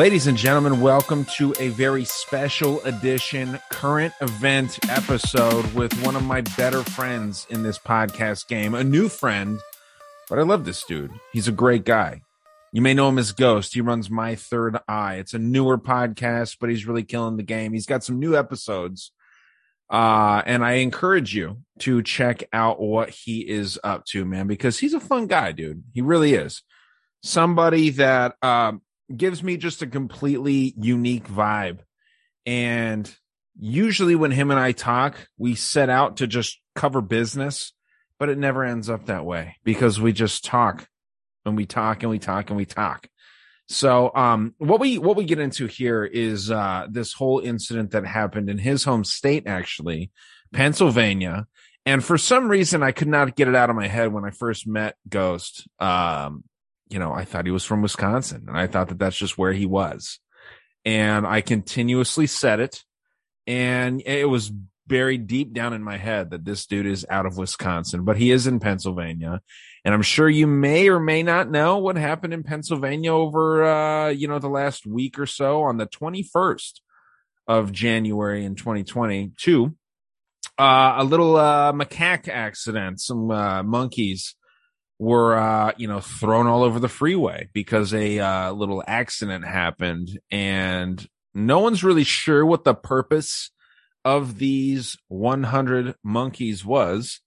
Ladies and gentlemen, welcome to a very special edition current event episode with one of my better friends in this podcast game, a new friend, but I love this dude. He's a great guy. You may know him as Ghost. He runs My Third Eye. It's a newer podcast, but he's really killing the game. He's got some new episodes. Uh, and I encourage you to check out what he is up to, man, because he's a fun guy, dude. He really is. Somebody that, um, gives me just a completely unique vibe. And usually when him and I talk, we set out to just cover business, but it never ends up that way because we just talk and we talk and we talk and we talk. So um what we what we get into here is uh this whole incident that happened in his home state actually, Pennsylvania. And for some reason I could not get it out of my head when I first met Ghost. Um you know, I thought he was from Wisconsin and I thought that that's just where he was. And I continuously said it and it was buried deep down in my head that this dude is out of Wisconsin, but he is in Pennsylvania. And I'm sure you may or may not know what happened in Pennsylvania over, uh, you know, the last week or so on the 21st of January in 2022. Uh, a little, uh, macaque accident. Some, uh, monkeys were, uh, you know, thrown all over the freeway because a, uh, little accident happened and no one's really sure what the purpose of these 100 monkeys was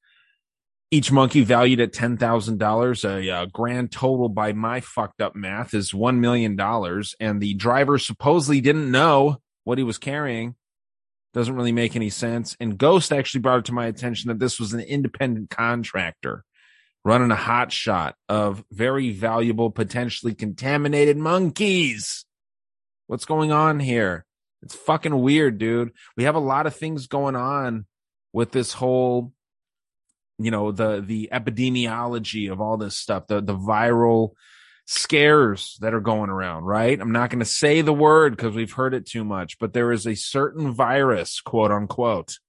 each monkey valued at ten thousand dollars. A uh, grand total by my fucked up math is one million dollars, and the driver supposedly didn't know what he was carrying. Doesn't really make any sense. And Ghost actually brought it to my attention that this was an independent contractor running a hot shot of very valuable, potentially contaminated monkeys. What's going on here? It's fucking weird, dude. We have a lot of things going on with this whole you know the the epidemiology of all this stuff the the viral scares that are going around right i'm not going to say the word because we've heard it too much but there is a certain virus quote unquote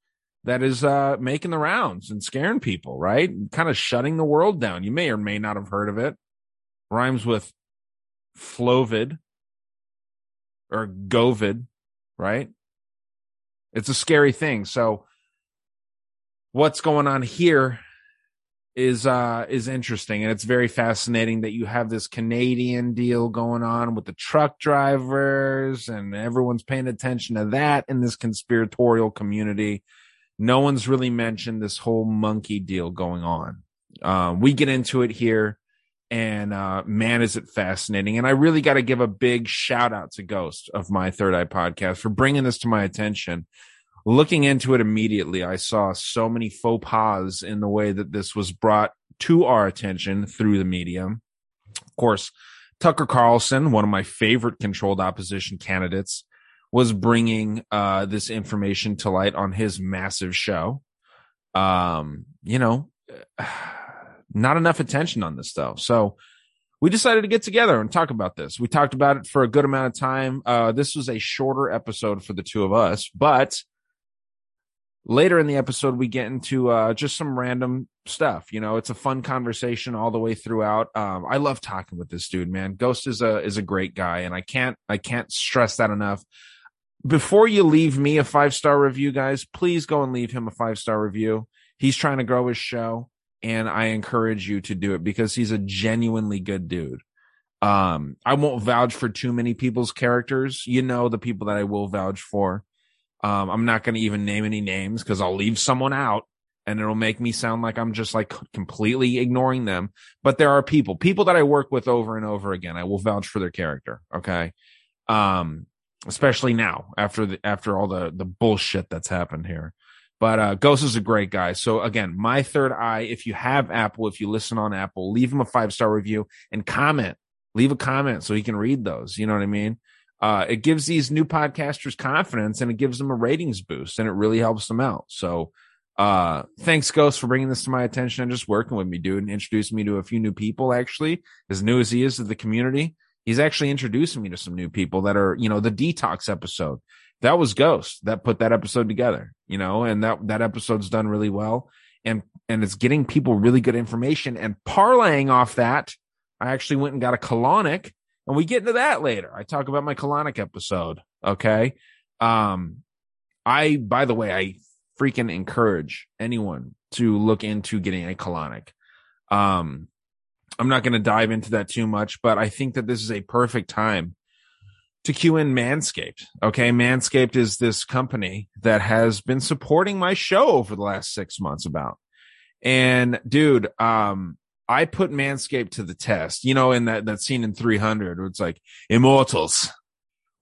that is uh making the rounds and scaring people right? Kind of shutting the world down. You may or may not have heard of it. Rhymes with flovid or govid right? It's a scary thing. So what's going on here is uh is interesting and it's very fascinating that you have this Canadian deal going on with the truck drivers and everyone's paying attention to that in this conspiratorial community. No one's really mentioned this whole monkey deal going on. Uh, we get into it here and uh man is it fascinating and I really got to give a big shout out to Ghost of my Third Eye podcast for bringing this to my attention looking into it immediately, I saw so many faux pas in the way that this was brought to our attention through the media. Of course, Tucker Carlson, one of my favorite controlled opposition candidates, was bringing uh, this information to light on his massive show. Um, you know, not enough attention on this though. So we decided to get together and talk about this. We talked about it for a good amount of time. Uh, this was a shorter episode for the two of us, but later in the episode we get into uh just some random stuff you know it's a fun conversation all the way throughout um i love talking with this dude man ghost is a is a great guy and i can't i can't stress that enough before you leave me a five star review guys please go and leave him a five star review he's trying to grow his show and i encourage you to do it because he's a genuinely good dude um i won't vouch for too many people's characters you know the people that i will vouch for um, I'm not going to even name any names because I'll leave someone out. and it'll make me sound like I'm just like completely ignoring them. But there are people, people that I work with over and over again. I will vouch for their character. Okay. Um, especially now after the, after all the, the bullshit that's happened here. But uh, Ghost is a great guy. So again, my third eye. If you have Apple, if you listen on Apple, leave him a five star review and comment. Leave a comment so he can read those. You know what I mean? Uh, it gives these new podcasters confidence and it gives them a ratings boost and it really helps them out. So uh, thanks, Ghost, for bringing this to my attention and just working with me, dude, and introducing me to a few new people. Actually, as new as he is to the community, he's actually introducing me to some new people that are, you know, the detox episode. That was Ghost that put that episode together, you know, and that that episode's done really well, and and it's getting people really good information and parlaying off that. I actually went and got a colonic, and we get into that later. I talk about my colonic episode. Okay, um, I by the way, I freaking encourage anyone to look into getting a colonic. Um, I'm not going to dive into that too much, but I think that this is a perfect time to cue in Manscaped. Okay. Manscaped is this company that has been supporting my show over the last six months about. And dude, um, I put Manscaped to the test, you know, in that, that scene in 300, where it's like immortals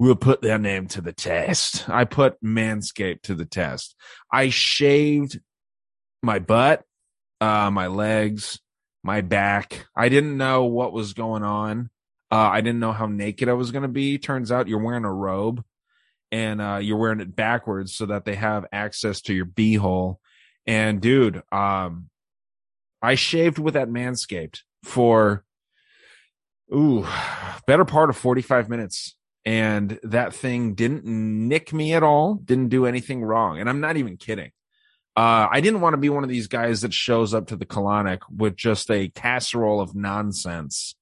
We'll put their name to the test. I put Manscaped to the test. I shaved my butt, uh, my legs, my back. I didn't know what was going on. Uh, I didn't know how naked I was going to be. Turns out you're wearing a robe and uh, you're wearing it backwards so that they have access to your beehole. And dude, um, I shaved with that Manscaped for ooh, better part of 45 minutes and that thing didn't nick me at all, didn't do anything wrong. And I'm not even kidding. Uh, I didn't want to be one of these guys that shows up to the colonic with just a casserole of nonsense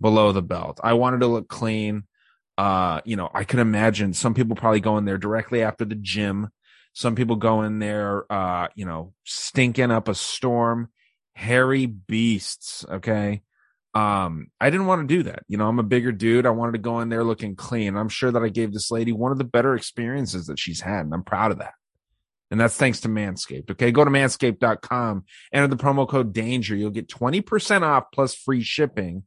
below the belt. I wanted to look clean. Uh, you know, I can imagine some people probably going there directly after the gym. Some people go in there, uh, you know, stinking up a storm, hairy beasts. Okay. Um, I didn't want to do that. You know, I'm a bigger dude. I wanted to go in there looking clean. I'm sure that I gave this lady one of the better experiences that she's had, and I'm proud of that. And that's thanks to Manscaped. Okay. Go to manscaped.com, enter the promo code danger. You'll get 20% off plus free shipping.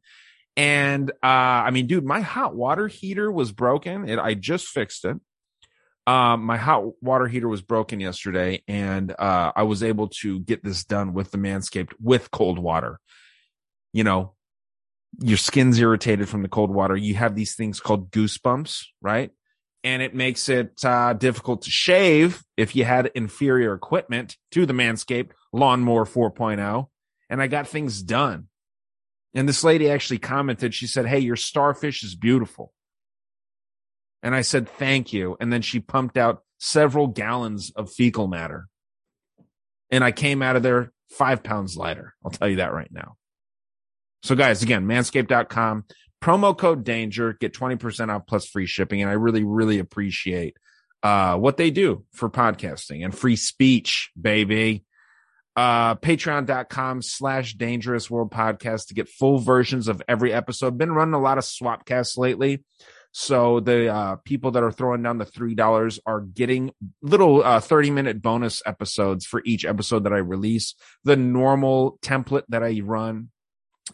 And, uh, I mean, dude, my hot water heater was broken. It, I just fixed it. Um, my hot water heater was broken yesterday and, uh, I was able to get this done with the Manscaped with cold water. You know, your skin's irritated from the cold water, you have these things called goosebumps, right? And it makes it uh, difficult to shave if you had inferior equipment to the Manscaped Lawnmower 4.0. And I got things done. And this lady actually commented, she said, Hey, your starfish is beautiful. And I said, Thank you. And then she pumped out several gallons of fecal matter. And I came out of there five pounds lighter. I'll tell you that right now. So, guys, again, manscaped.com, promo code danger, get 20% off plus free shipping. And I really, really appreciate uh, what they do for podcasting and free speech, baby. Uh, patreon.com slash dangerous world podcast to get full versions of every episode. Been running a lot of swapcasts lately. So the uh, people that are throwing down the three dollars are getting little uh, thirty minute bonus episodes for each episode that I release. The normal template that I run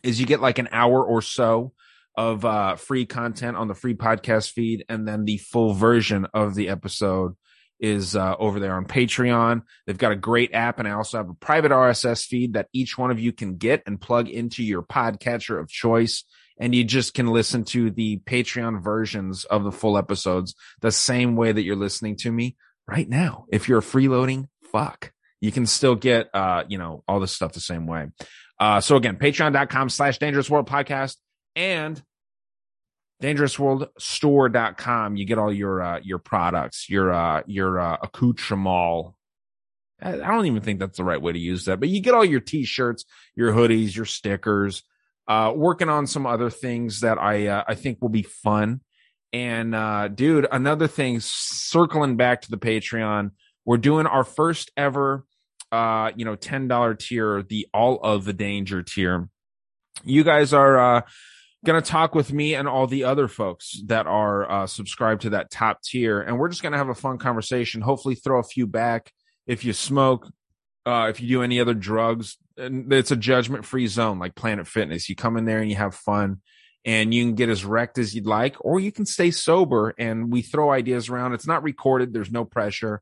is you get like an hour or so of uh, free content on the free podcast feed, and then the full version of the episode is uh, over there on Patreon. They've got a great app, and I also have a private RSS feed that each one of you can get and plug into your podcatcher of choice. And you just can listen to the Patreon versions of the full episodes the same way that you're listening to me right now. If you're freeloading, fuck, you can still get, uh, you know, all this stuff the same way. Uh, so again, patreon.com slash dangerous world podcast and dangerousworldstore.com. You get all your, uh, your products, your, uh, your, uh, accoutrement. I don't even think that's the right way to use that, but you get all your t-shirts, your hoodies, your stickers, uh, working on some other things that I, uh, I think will be fun. And, uh, dude, another thing, circling back to the Patreon, we're doing our first ever uh, you know, $10 tier, the all of the danger tier. You guys are, uh, going to talk with me and all the other folks that are uh, subscribed to that top tier. And we're just going to have a fun conversation, hopefully throw a few back. If you smoke, Uh, if you do any other drugs, and it's a judgment free zone like Planet Fitness. You come in there and you have fun and you can get as wrecked as you'd like, or you can stay sober and we throw ideas around. It's not recorded. There's no pressure.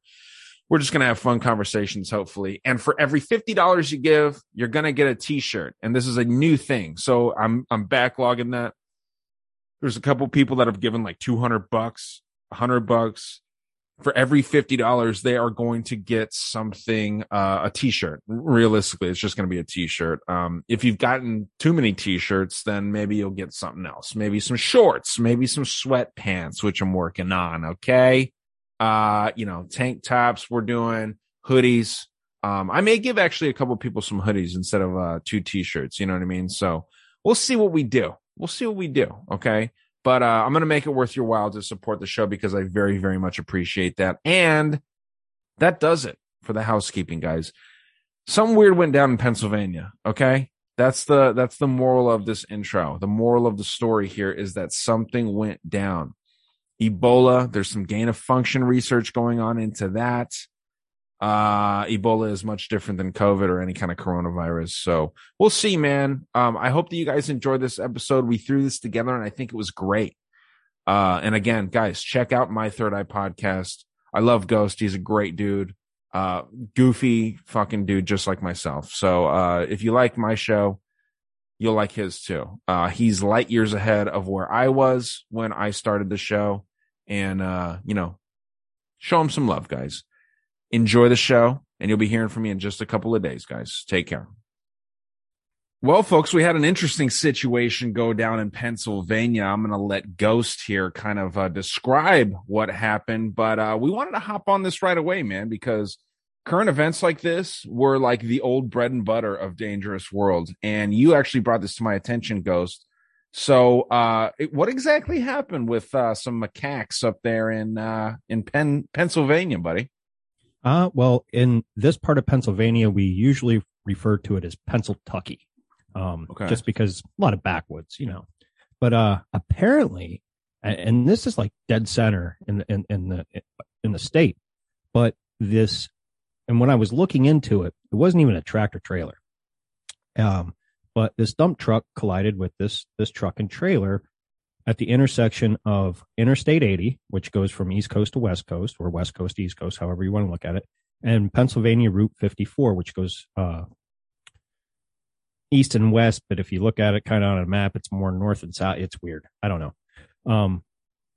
We're just going to have fun conversations, hopefully. And for every $50 you give, you're going to get a t-shirt. And this is a new thing. So I'm, I'm backlogging that. There's a couple people that have given like 200 bucks, 100 bucks. For every $50, they are going to get something, uh, a t-shirt. Realistically, it's just going to be a t-shirt. Um, if you've gotten too many t-shirts, then maybe you'll get something else. Maybe some shorts, maybe some sweatpants, which I'm working on. Okay. Uh, you know, tank tops we're doing, hoodies. Um, I may give actually a couple people some hoodies instead of uh two t-shirts, you know what I mean? So we'll see what we do. We'll see what we do. Okay. But uh I'm gonna make it worth your while to support the show because I very, very much appreciate that. And that does it for the housekeeping, guys. Something weird went down in Pennsylvania. Okay. That's the that's the moral of this intro. The moral of the story here is that something went down. Ebola. There's some gain of function research going on into that. Uh, Ebola is much different than COVID or any kind of coronavirus. So we'll see, man. Um, I hope that you guys enjoyed this episode. We threw this together and I think it was great. Uh, and again, guys, check out my third eye podcast. I love Ghost. He's a great dude. Uh, goofy fucking dude, just like myself. So, uh, if you like my show, you'll like his too. Uh, he's light years ahead of where I was when I started the show and uh, you know, show them some love, guys. Enjoy the show, and you'll be hearing from me in just a couple of days, guys. Take care. Well, folks, we had an interesting situation go down in Pennsylvania. I'm going to let Ghost here kind of uh, describe what happened, but uh, we wanted to hop on this right away, man, because current events like this were like the old bread and butter of Dangerous World. And you actually brought this to my attention, Ghost. So, uh, what exactly happened with uh, some macaques up there in uh, in Penn, Pennsylvania, buddy? Uh, well, in this part of Pennsylvania, we usually refer to it as Pennsyltucky, um, Okay. just because a lot of backwoods, you know. But uh, apparently, and, and this is like dead center in the in, in the in the state, but this, and when I was looking into it, it wasn't even a tractor trailer. Um, but this dump truck collided with this this truck and trailer at the intersection of Interstate 80, which goes from East Coast to West Coast, or West Coast to East Coast, however you want to look at it, and Pennsylvania Route 54, which goes uh, east and west. But if you look at it kind of on a map, it's more north and south. It's weird. I don't know. Um,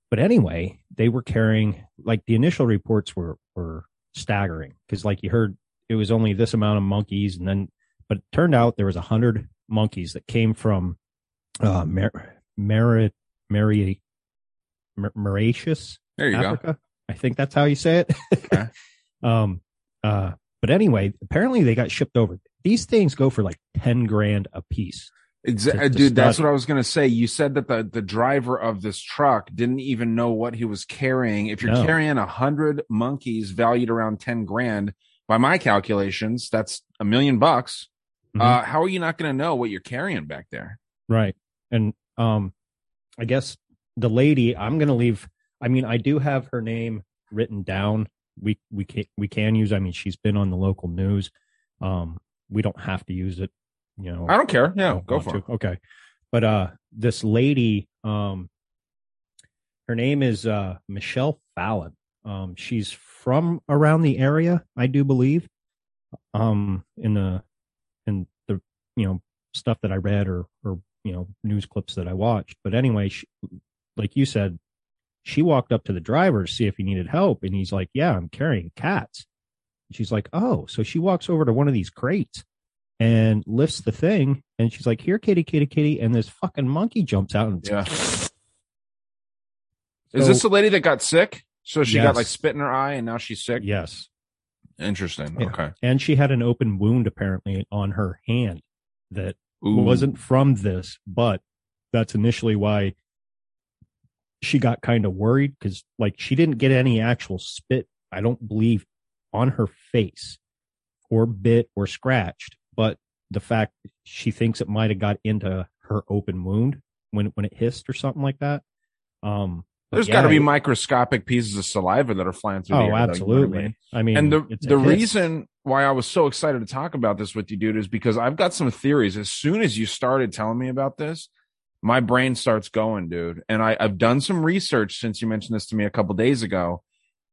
but anyway, they were carrying like the initial reports were were staggering because, like you heard, it was only this amount of monkeys, and then but it turned out there was a hundred monkeys that came from uh, Mer- Mari- Mer- Mauritius, There you Africa. I think that's how you say it. Okay. um, uh, but anyway, apparently they got shipped over. These things go for like 10 grand a piece. Exactly, to dude. That's what I was gonna say. You said that the the driver of this truck didn't even know what he was carrying. If you're No. carrying a hundred monkeys valued around ten grand, by my calculations, that's a million bucks. Mhm. Uh, how are you not gonna know what you're carrying back there? Right. And, um, I guess the lady, I'm going to leave. I mean, I do have her name written down. We, we can, we can use, I mean, she's been on the local news. Um, we don't have to use it, you know. I don't care. Yeah, don't go for it. Okay. But uh this lady, um her name is uh Michelle Fallon. Um she's from around the area, I do believe. Um in the in the you know stuff that I read or or you know news clips that I watched. But anyway, she, like you said, she walked up to the driver to see if he needed help and he's like, "Yeah, I'm carrying cats." She's like, "Oh." So she walks over to one of these crates and lifts the thing and she's like here kitty kitty kitty and this fucking monkey jumps out and Yeah. Is this the lady that got sick? So she got like spit in her eye and now she's sick? yes Interesting. Yeah. Okay. and she had an open wound apparently on her hand that Ooh. wasn't from this but that's initially why she got kind of worried because like she didn't get any actual spit i don't believe on her face or bit or scratched but the fact she thinks it might have got into her open wound when when it hissed or something like that um There's yeah, got to be microscopic pieces of saliva that are flying through Oh, the air. though, you know I absolutely. mean? I mean, and the the reason why I was so excited to talk about this with you, dude, is because I've got some theories. As soon as you started telling me about this, my brain starts going, dude. And I, I've done some research since you mentioned this to me a couple days ago,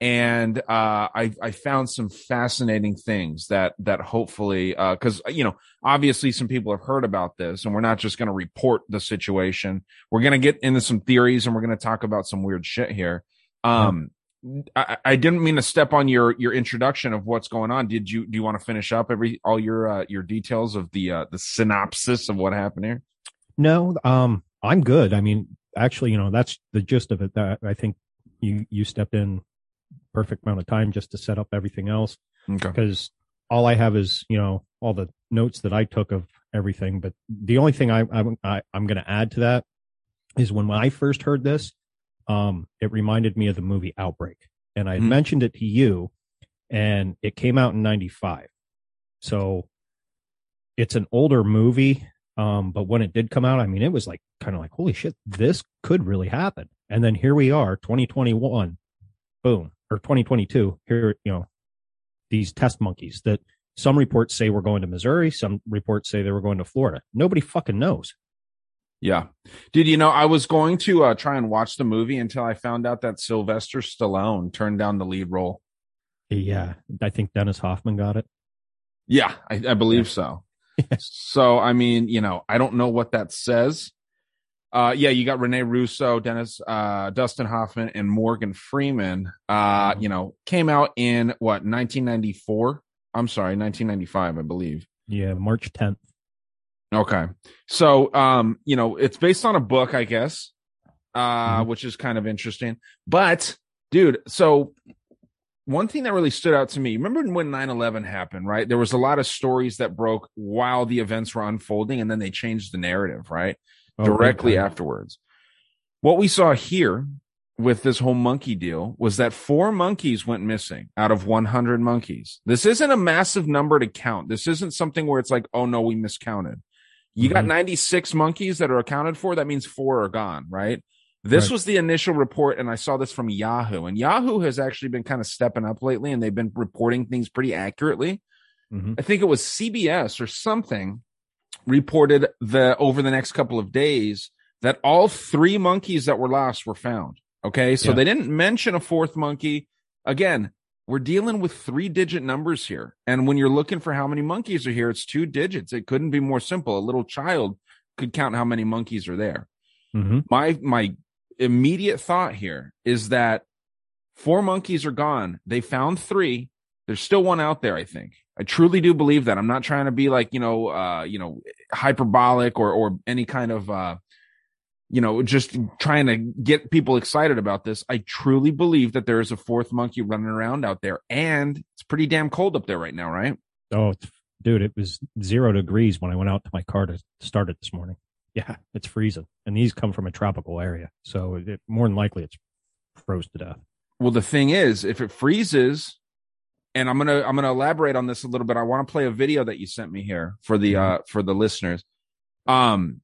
and uh, I I found some fascinating things that that hopefully because you know obviously some people have heard about this, and we're not just going to report the situation. We're going to get into some theories, and we're going to talk about some weird shit here. Um, I, I didn't mean to step on your your introduction of what's going on. Did you do you want to finish up every all your uh, your details of the uh, the synopsis of what happened here? No, um, I'm good. I mean, actually, you know, that's the gist of it. That I think you you stepped in perfect amount of time just to set up everything else Okay. because all I have is you know all the notes that I took of everything. But the only thing I, I, I'm going to add to that is when I first heard this, um, it reminded me of the movie Outbreak, and I had Mhm. mentioned it to you, and it came out in '95, so it's an older movie. Um, but when it did come out, I mean, it was like kind of like, holy shit, this could really happen. And then here we are, 2021, boom, or 2022. Here, you know, these test monkeys that some reports say we're going to Missouri, some reports say they were going to Florida. Nobody fucking knows. Yeah. Did you know I was going to uh, try and watch the movie until I found out that Sylvester Stallone turned down the lead role. Yeah, I think Dennis Hoffman got it. Yeah, I, I believe so. so I mean, you know, I don't know what that says. Uh, yeah, you got Rene Russo, Dennis, uh, Dustin Hoffman, and Morgan Freeman. Uh, you know, came out in what 1994. I'm sorry, 1995, I believe. Yeah, March 10th. Okay. So, um, you know, it's based on a book, I guess, uh, Mhm. which is kind of interesting. But, dude, so one thing that really stood out to me, remember when 9 11 happened, right? There was a lot of stories that broke while the events were unfolding, and then they changed the narrative, right? Oh, Directly time. afterwards. What we saw here with this whole monkey deal was that four monkeys went missing out of 100 monkeys. This isn't a massive number to count. This isn't something where it's like, oh no, we miscounted. You got Mhm. 96 monkeys that are accounted for. That means four are gone, right? This Right. was the initial report, and I saw this from Yahoo. And Yahoo has actually been kind of stepping up lately, and they've been reporting things pretty accurately. Mhm. I think it was CBS or something reported the over the next couple of days that all three monkeys that were lost were found. Okay, so Yeah. they didn't mention a fourth monkey. Again, we're dealing with three digit numbers here. And when you're looking for how many monkeys are here, it's two digits. It couldn't be more simple. A little child could count how many monkeys are there. Mhm. My my immediate thought here is that four monkeys are gone. They found three. There's still one out there, I think. I truly do believe that. I'm not trying to be like, you know, uh, you know, hyperbolic or or any kind of uh you know, just trying to get people excited about this. I truly believe that there is a fourth monkey running around out there and it's pretty damn cold up there right now, right? Oh, dude, it was zero degrees when I went out to my car to start it this morning. Yeah, it's freezing. And these come from a tropical area. So it, more than likely it's froze to death. Well, the thing is, if it freezes, and I'm gonna I'm gonna elaborate on this a little bit. I want to play a video that you sent me here for the uh for the listeners. Um,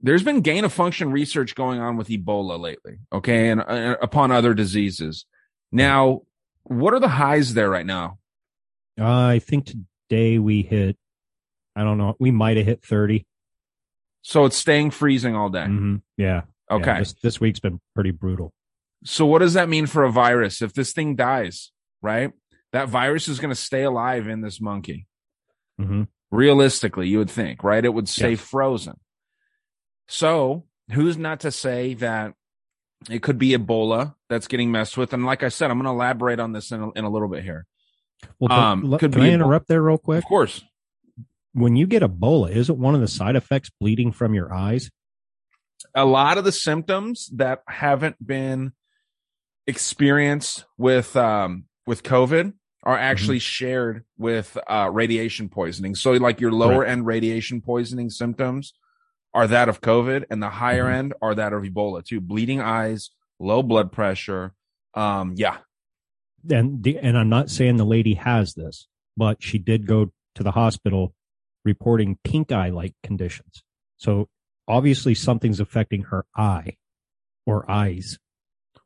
there's been gain of function research going on with Ebola lately, okay, and uh, upon other diseases. Now, what are the highs there right now? Uh, I think today we hit, I don't know, we might have hit 30. So it's staying freezing all day. Mm-hmm. Yeah. Okay. Yeah, this, this week's been pretty brutal. So what does that mean for a virus? If this thing dies, right? That virus is going to stay alive in this monkey. hmm realistically you would think right it would stay Yes. frozen so who's not to say that it could be ebola that's getting messed with and like i said i'm going to elaborate on this in a, in a little bit here Well, Um, let- could can be I a- interrupt there real quick? of course When you get Ebola, isn't one of the side effects bleeding from your eyes? a lot of the symptoms that haven't been experienced with um with covid are actually shared with uh radiation poisoning so like your lower Right. end radiation poisoning symptoms are that of covid and the higher Mhm. end are that of ebola too bleeding eyes low blood pressure um yeah and the, and I'm not saying the lady has this, but she did go to the hospital reporting pink eye like conditions. So obviously something's affecting her eye or eyes.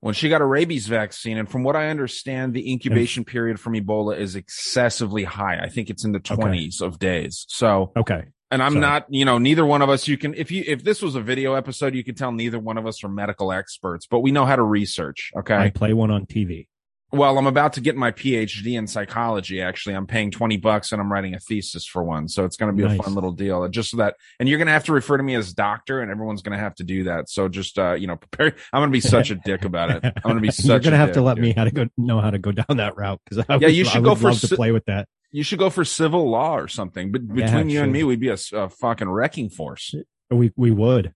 When she got a rabies vaccine. And from what I understand, the incubation period from Ebola is excessively high. I think it's in the 20s of days. So, Okay. and I'm So- not, you know, neither one of us, you can, if you, if this was a video episode, you could tell neither one of us are medical experts, but we know how to research. Okay. I play one on TV. Well, I'm about to get my PhD in psychology. Actually, I'm paying 20 bucks and I'm writing a thesis for one. So it's going to be Nice. a fun little deal. Just so that, and you're going to have to refer to me as doctor and everyone's going to have to do that. So just, uh, you know, prepare. I'm going to be such a dick about it. I'm going to be such You're gonna a have to let dude. me how to go know how to go down that route because I Yeah, would, you should I go for to play with that. You should go for civil law or something. But Yeah, between you and me, we'd be a fucking wrecking force. We we would.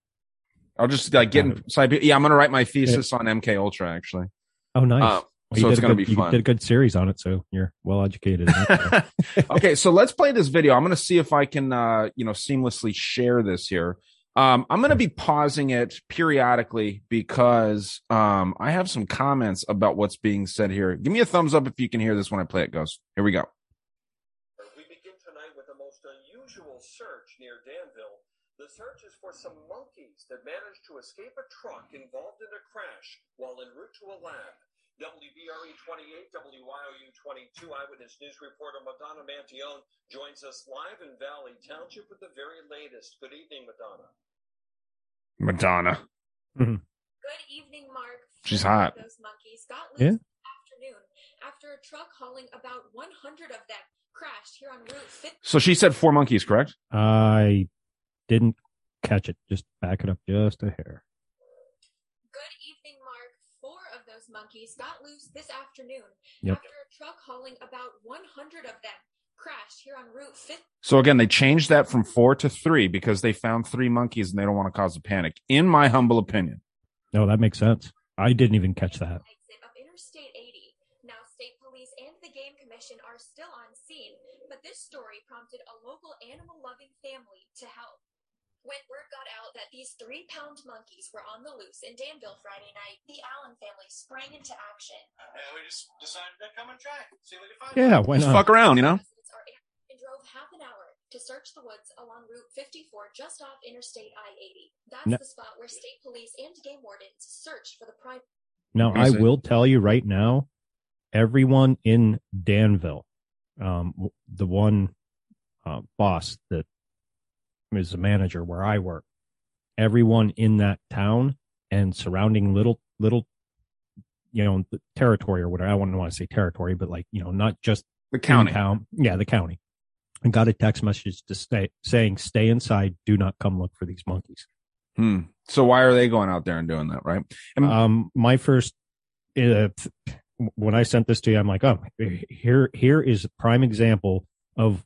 I'll just like get in. So I, yeah, I'm going to write my thesis on MK Ultra actually. Oh, nice. Uh, Well, you so did it's a going to good- be you fun. did a good series on it, so you're well educated. okay, so let's play this video. I'm going to see if I can, uh, you know, seamlessly share this here. Um, I'm going to be pausing it periodically because um, I have some comments about what's being said here. Give me a thumbs up if you can hear this when I play it, Ghost. Here we go. We begin tonight with the most unusual search near Danville. The search is for some monkeys that managed to escape a truck involved in a crash while en route to a lab. WBRE 28, WYOU 22 eyewitness news reporter Madonna Mantione joins us live in Valley Township with the very latest. Good evening, Madonna. Madonna. Mm-hmm. Good evening, Mark. She's hot. Those monkeys got loose Yeah. this afternoon after a truck hauling about 100 of them crashed here on Route 50. So she said four monkeys, correct? I didn't catch it. Just back it up just a hair. Good evening, Mark. Four of those monkeys got loose this afternoon Yep. after a truck hauling about 100 of them crashed here on Route 50. So again, they changed that from four to three because they found three monkeys and they don't want to cause a panic. In my humble opinion. No, that makes sense. I didn't even catch that. Exit of Interstate 80. Now, state police and the game commission are still on scene, but this story prompted a local animal loving family to help. When word got out that these three pound monkeys were on the loose in Danville Friday night, the Allen family sprang into action. And we just decided to come and try, see if we can find Yeah, why Just not? fuck around, you know? And drove half an hour to search the woods along Route 54 just off Interstate I 80. That's No. the spot where state police and game wardens searched for the prime. Now, I will tell you right now, everyone in Danville, um, the one uh, boss that is the manager where I work, everyone in that town and surrounding little little, you know, territory or whatever. I wouldn't want to say territory, but like you know, not just The county. town. Yeah, the county. And got a text message to stay saying, "Stay inside. Do not come look for these monkeys." Hmm. So why are they going out there and doing that, right? And- um my first uh, when i sent this to you i'm like oh here here is a prime example of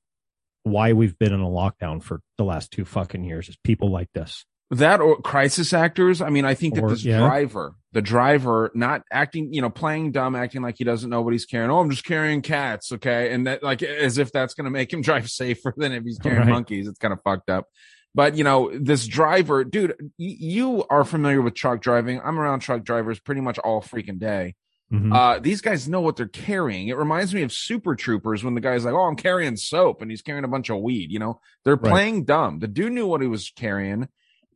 why we've been in a lockdown for the last two fucking years is people like this that or crisis actors. I mean, I think that Or- this yeah. driver, the driver, not acting, you know, playing dumb, acting like he doesn't know what he's carrying. Oh, I'm just carrying cats, okay, and that like as if that's going to make him drive safer than if he's carrying Right. monkeys. It's kind of fucked up. But you know, this driver, dude, y- you are familiar with truck driving. I'm around truck drivers pretty much all freaking day. Mhm. Uh, these guys know what they're carrying. It reminds me of Super Troopers when the guy's like, "Oh, I'm carrying soap," and he's carrying a bunch of weed. You know, they're Right. playing dumb. The dude knew what he was carrying,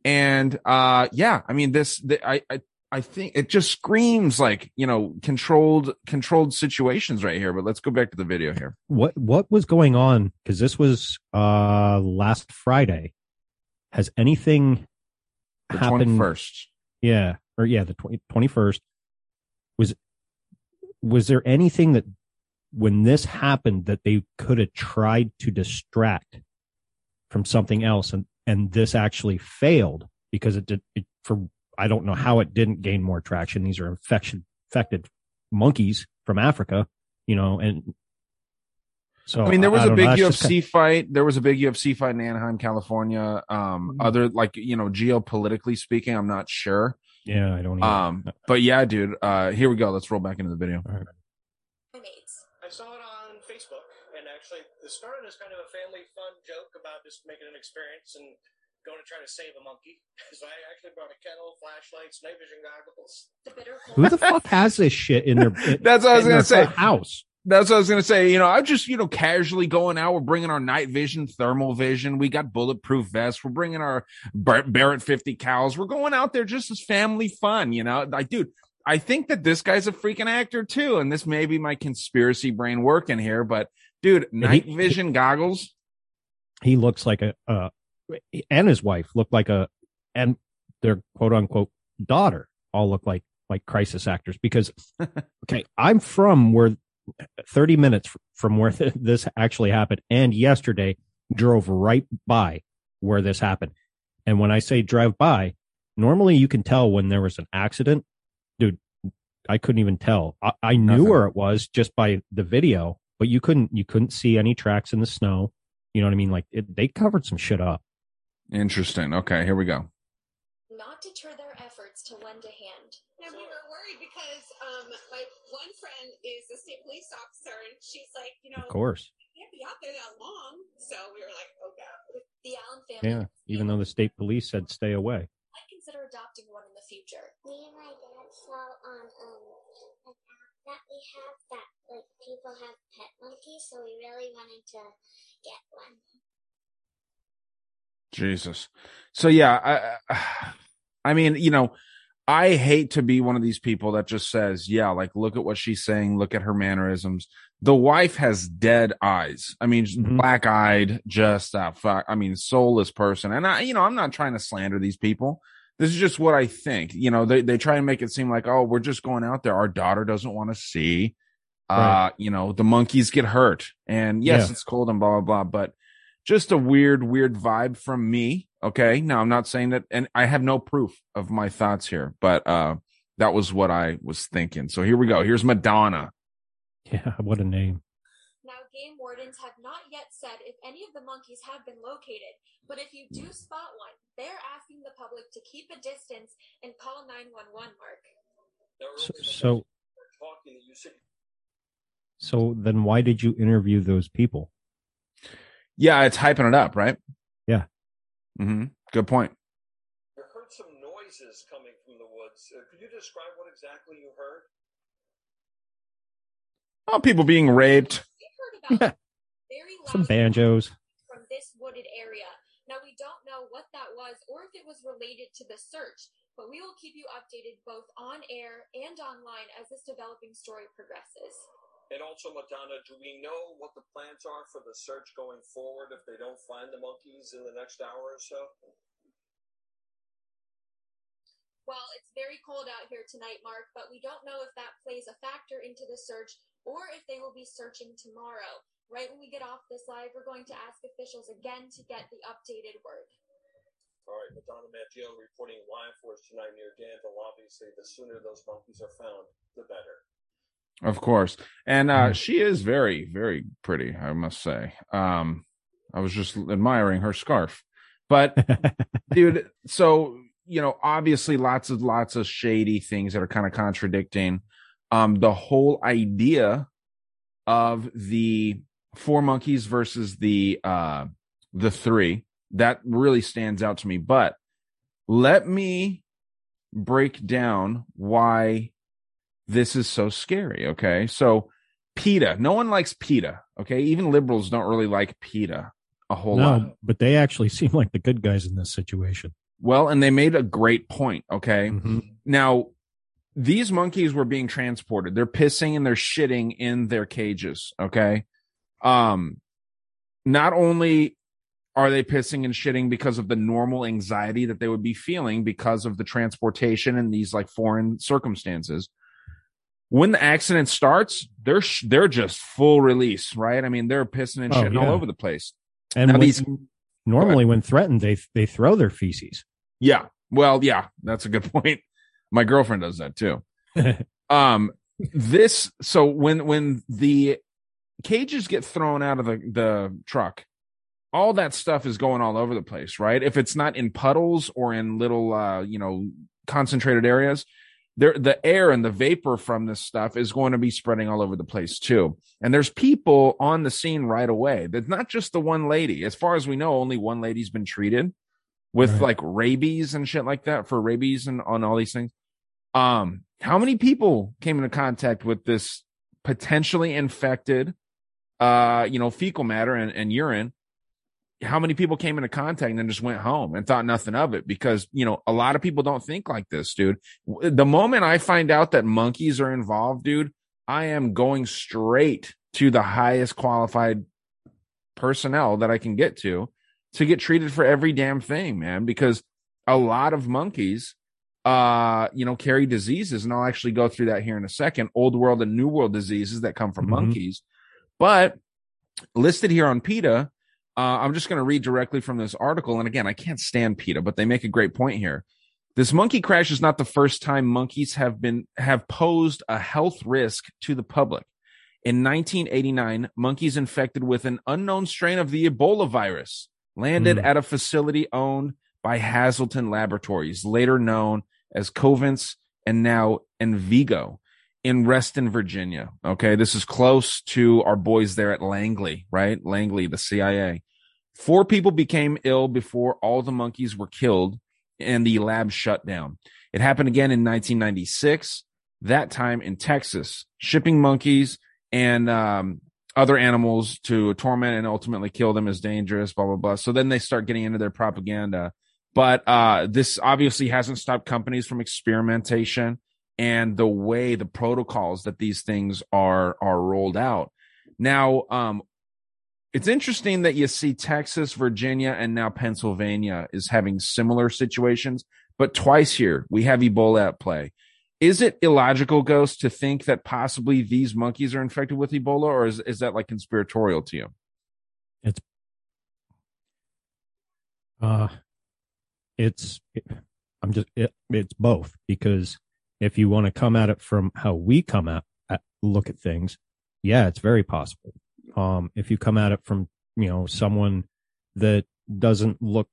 and uh, yeah, I mean, this, the, I, I, I think it just screams like you know controlled, controlled situations right here. But let's go back to the video here. what what was going on because this was uh last friday has anything The happened first? yeah or yeah the 20, 21st was was there anything that when this happened that they could have tried to distract from something else and and this actually failed because it did it, for i don't know how it didn't gain more traction these are infection infected monkeys from africa you know and so I mean, there was a don't know, big that's just UFC fight. There was a big UFC fight in Anaheim, California. Um, Mhm. other like you know, geopolitically speaking, I'm not sure. Kind of- yeah i don't either. Um, but yeah, dude. Uh, here we go. Let's roll back into the video. primates. I saw it on Facebook, and actually, it started as kind of a family fun joke about just making an experience and going to try to save a monkey. So I actually brought a kettle, flashlights, night vision goggles. The bitter who the fuck has this shit in their That's what I was gonna say. house That's what I was gonna say. You know, I'm just you know casually going out. We're bringing our night vision, thermal vision. We got bulletproof vests. We're bringing our Bar- Barrett 50 cals. We're going out there just as family fun. You know, like dude, I think that this guy's a freaking actor too, and this may be my conspiracy brain working here, but dude, he- night vision goggles. he looks like a uh and his wife look like a and their quote unquote daughter all look like like crisis actors because okay i'm from where 30 minutes from where th- this actually happened and yesterday drove right by where this happened and when i say drive by normally you can tell when there was an accident dude i couldn't even tell i, I knew Nothing. where it was just by the video but you couldn't you couldn't see any tracks in the snow you know what i mean like it, they covered some shit up Interesting. Okay, here we go. Not deter their efforts to lend a hand. And we were worried because um, my one friend is a state police officer, and she's like, you know, of course can't be out there that long. So we were like, oh god. The Allen family yeah even though the state police said stay away might consider adopting one in the future. me and my dad saw on um an app that we have that like people have pet monkeys, so we really wanted to get one. Jesus. So yeah, I I mean, you know, I hate to be one of these people that just says, yeah, like look at what she's saying, look at her mannerisms. The wife has dead eyes. I mean, Mhm. black eyed, just uh, fuck. I mean, soulless person. And I, you know, I'm not trying to slander these people. This is just what I think. You know, they they try and make it seem like, oh, we're just going out there. Our daughter doesn't want to see. Uh, you know, the monkeys get hurt, and yes, Yeah. it's cold and blah blah blah. But just a weird, weird vibe from me. Okay. Now I'm not saying that, and I have no proof of my thoughts here, but uh, that was what I was thinking. So here we go. Here's Madonna. yeah what a name Now, game wardens have not yet said if any of the monkeys have been located, but if you do spot one, they're asking the public to keep a distance and call 911 Mark. So, so we were talking, you said so then why did you interview those people Yeah, it's hyping it up, right? Yeah. Hmm Good point. I heard some noises coming from the woods. Uh, could you describe what exactly you heard? Oh, people being raped. We heard about very loud some banjos from this wooded area. Now, we don't know what that was or if it was related to the search, but we will keep you updated both on air and online as this developing story progresses. And also, Madonna, do we know what the plans are for the search going forward if they don't find the monkeys in the next hour or so? Well, it's very cold out here tonight, Mark, but we don't know if that plays a factor into the search or if they will be searching tomorrow. Right when we get off this live, we're going to ask officials again to get the updated word. All right, Madonna Mantione reporting live for us tonight near Danville. Obviously, the sooner those monkeys are found, the better. Of course. And uh Mhm. she is very, very pretty, I must say. Um I was just admiring her scarf. But dude, so you know, obviously lots of lots of shady things that are kind of contradicting um the whole idea of the four monkeys versus the uh the three. That really stands out to me. But let me break down why this is so scary. Okay. So PETA, no one likes PETA. Okay. Even liberals don't really like PETA a whole lot. no but they actually seem like the good guys in this situation Well, and they made a great point. Okay. Mhm. Now, these monkeys were being transported. They're pissing and they're shitting in their cages. Okay. Um, not only are they pissing and shitting because of the normal anxiety that they would be feeling because of the transportation and these like foreign circumstances. When the accident starts, they're sh- they're just full release, right? I mean, they're pissing and Oh, shitting all over the place. and when- these- normally when threatened they they throw their feces Yeah. Well, yeah, that's a good point. My girlfriend does that too. um this so when when the cages get thrown out of the the truck all that stuff is going all over the place right if it's not in puddles or in little uh you know concentrated areas there the air and the vapor from this stuff is going to be spreading all over the place too. And there's people on the scene right away. That's not just the one lady. As far as we know only one lady's been treated with Right. like rabies and shit like that for rabies and on all these things. Um how many people came into contact with this potentially infected uh you know fecal matter and, and urine how many people came into contact and then just went home and thought nothing of it because you know a lot of people don't think like this dude the moment i find out that monkeys are involved dude i am going straight to the highest qualified personnel that i can get to to get treated for every damn thing man because a lot of monkeys uh you know carry diseases and i'll actually go through that here in a second old world and new world diseases that come from Mhm. monkeys but listed here on PETA, uh, I'm just going to read directly from this article. And again, I can't stand PETA, but they make a great point here. This monkey crash is not the first time monkeys have been have posed a health risk to the public. In 1989, monkeys infected with an unknown strain of the Ebola virus landed Hmm. at a facility owned by Hazleton Laboratories, later known as Covance and now Envigo in Reston, Virginia. Okay. This is close to our boys there at Langley, right? Langley, the CIA. Four people became ill before all the monkeys were killed and the lab shut down. It happened again in 1996, that time in Texas, shipping monkeys and um, other animals to torment and ultimately kill them is dangerous, blah, blah, blah. So then they start getting into their propaganda. But uh, this obviously hasn't stopped companies from experimentation and the way the protocols that these things are are rolled out. Now, um, it's interesting that you see Texas, Virginia, and now Pennsylvania is having similar situations, but twice here we have Ebola at play. Is it illogical, Ghost, to think that possibly these monkeys are infected with Ebola, or is, is that like conspiratorial to you? It's uh, it's, I'm just, it, it's both because if you want to come at it from how we come at, at look at things, yeah, it's very possible. Um, if you come at it from, you know, someone that doesn't look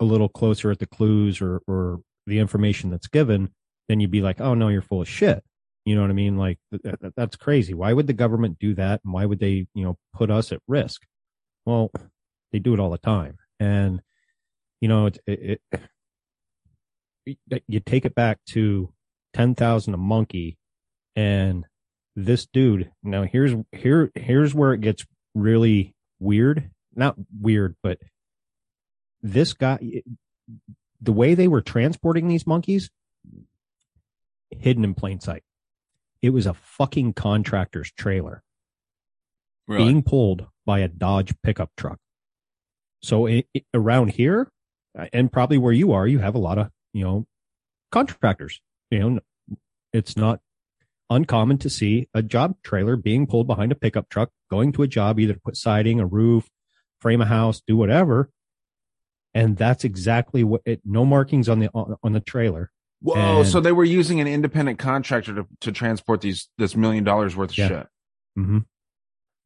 a little closer at the clues or, or the information that's given, then you'd be like, oh no, you're full of shit. You know what I mean? Like th- th- that's crazy. Why would the government do that? And why would they, you know, put us at risk? Well, they do it all the time. And, you know, it, it you take it back to 10,000 a monkey and this dude, now here's, here, here's where it gets really weird. Not weird, but this guy, the way they were transporting these monkeys, hidden in plain sight. It was a fucking contractor's trailer being pulled by a Dodge pickup truck. So it, it- around here, and probably where you are, you have a lot of you know contractors. You know, it's not uncommon to see a job trailer being pulled behind a pickup truck, going to a job either to put siding, a roof, frame a house, do whatever. And that's exactly what it. No markings on the on, on the trailer. Whoa! And- so they were using an independent contractor to, to transport these this million dollars worth of Yeah. shit. hmm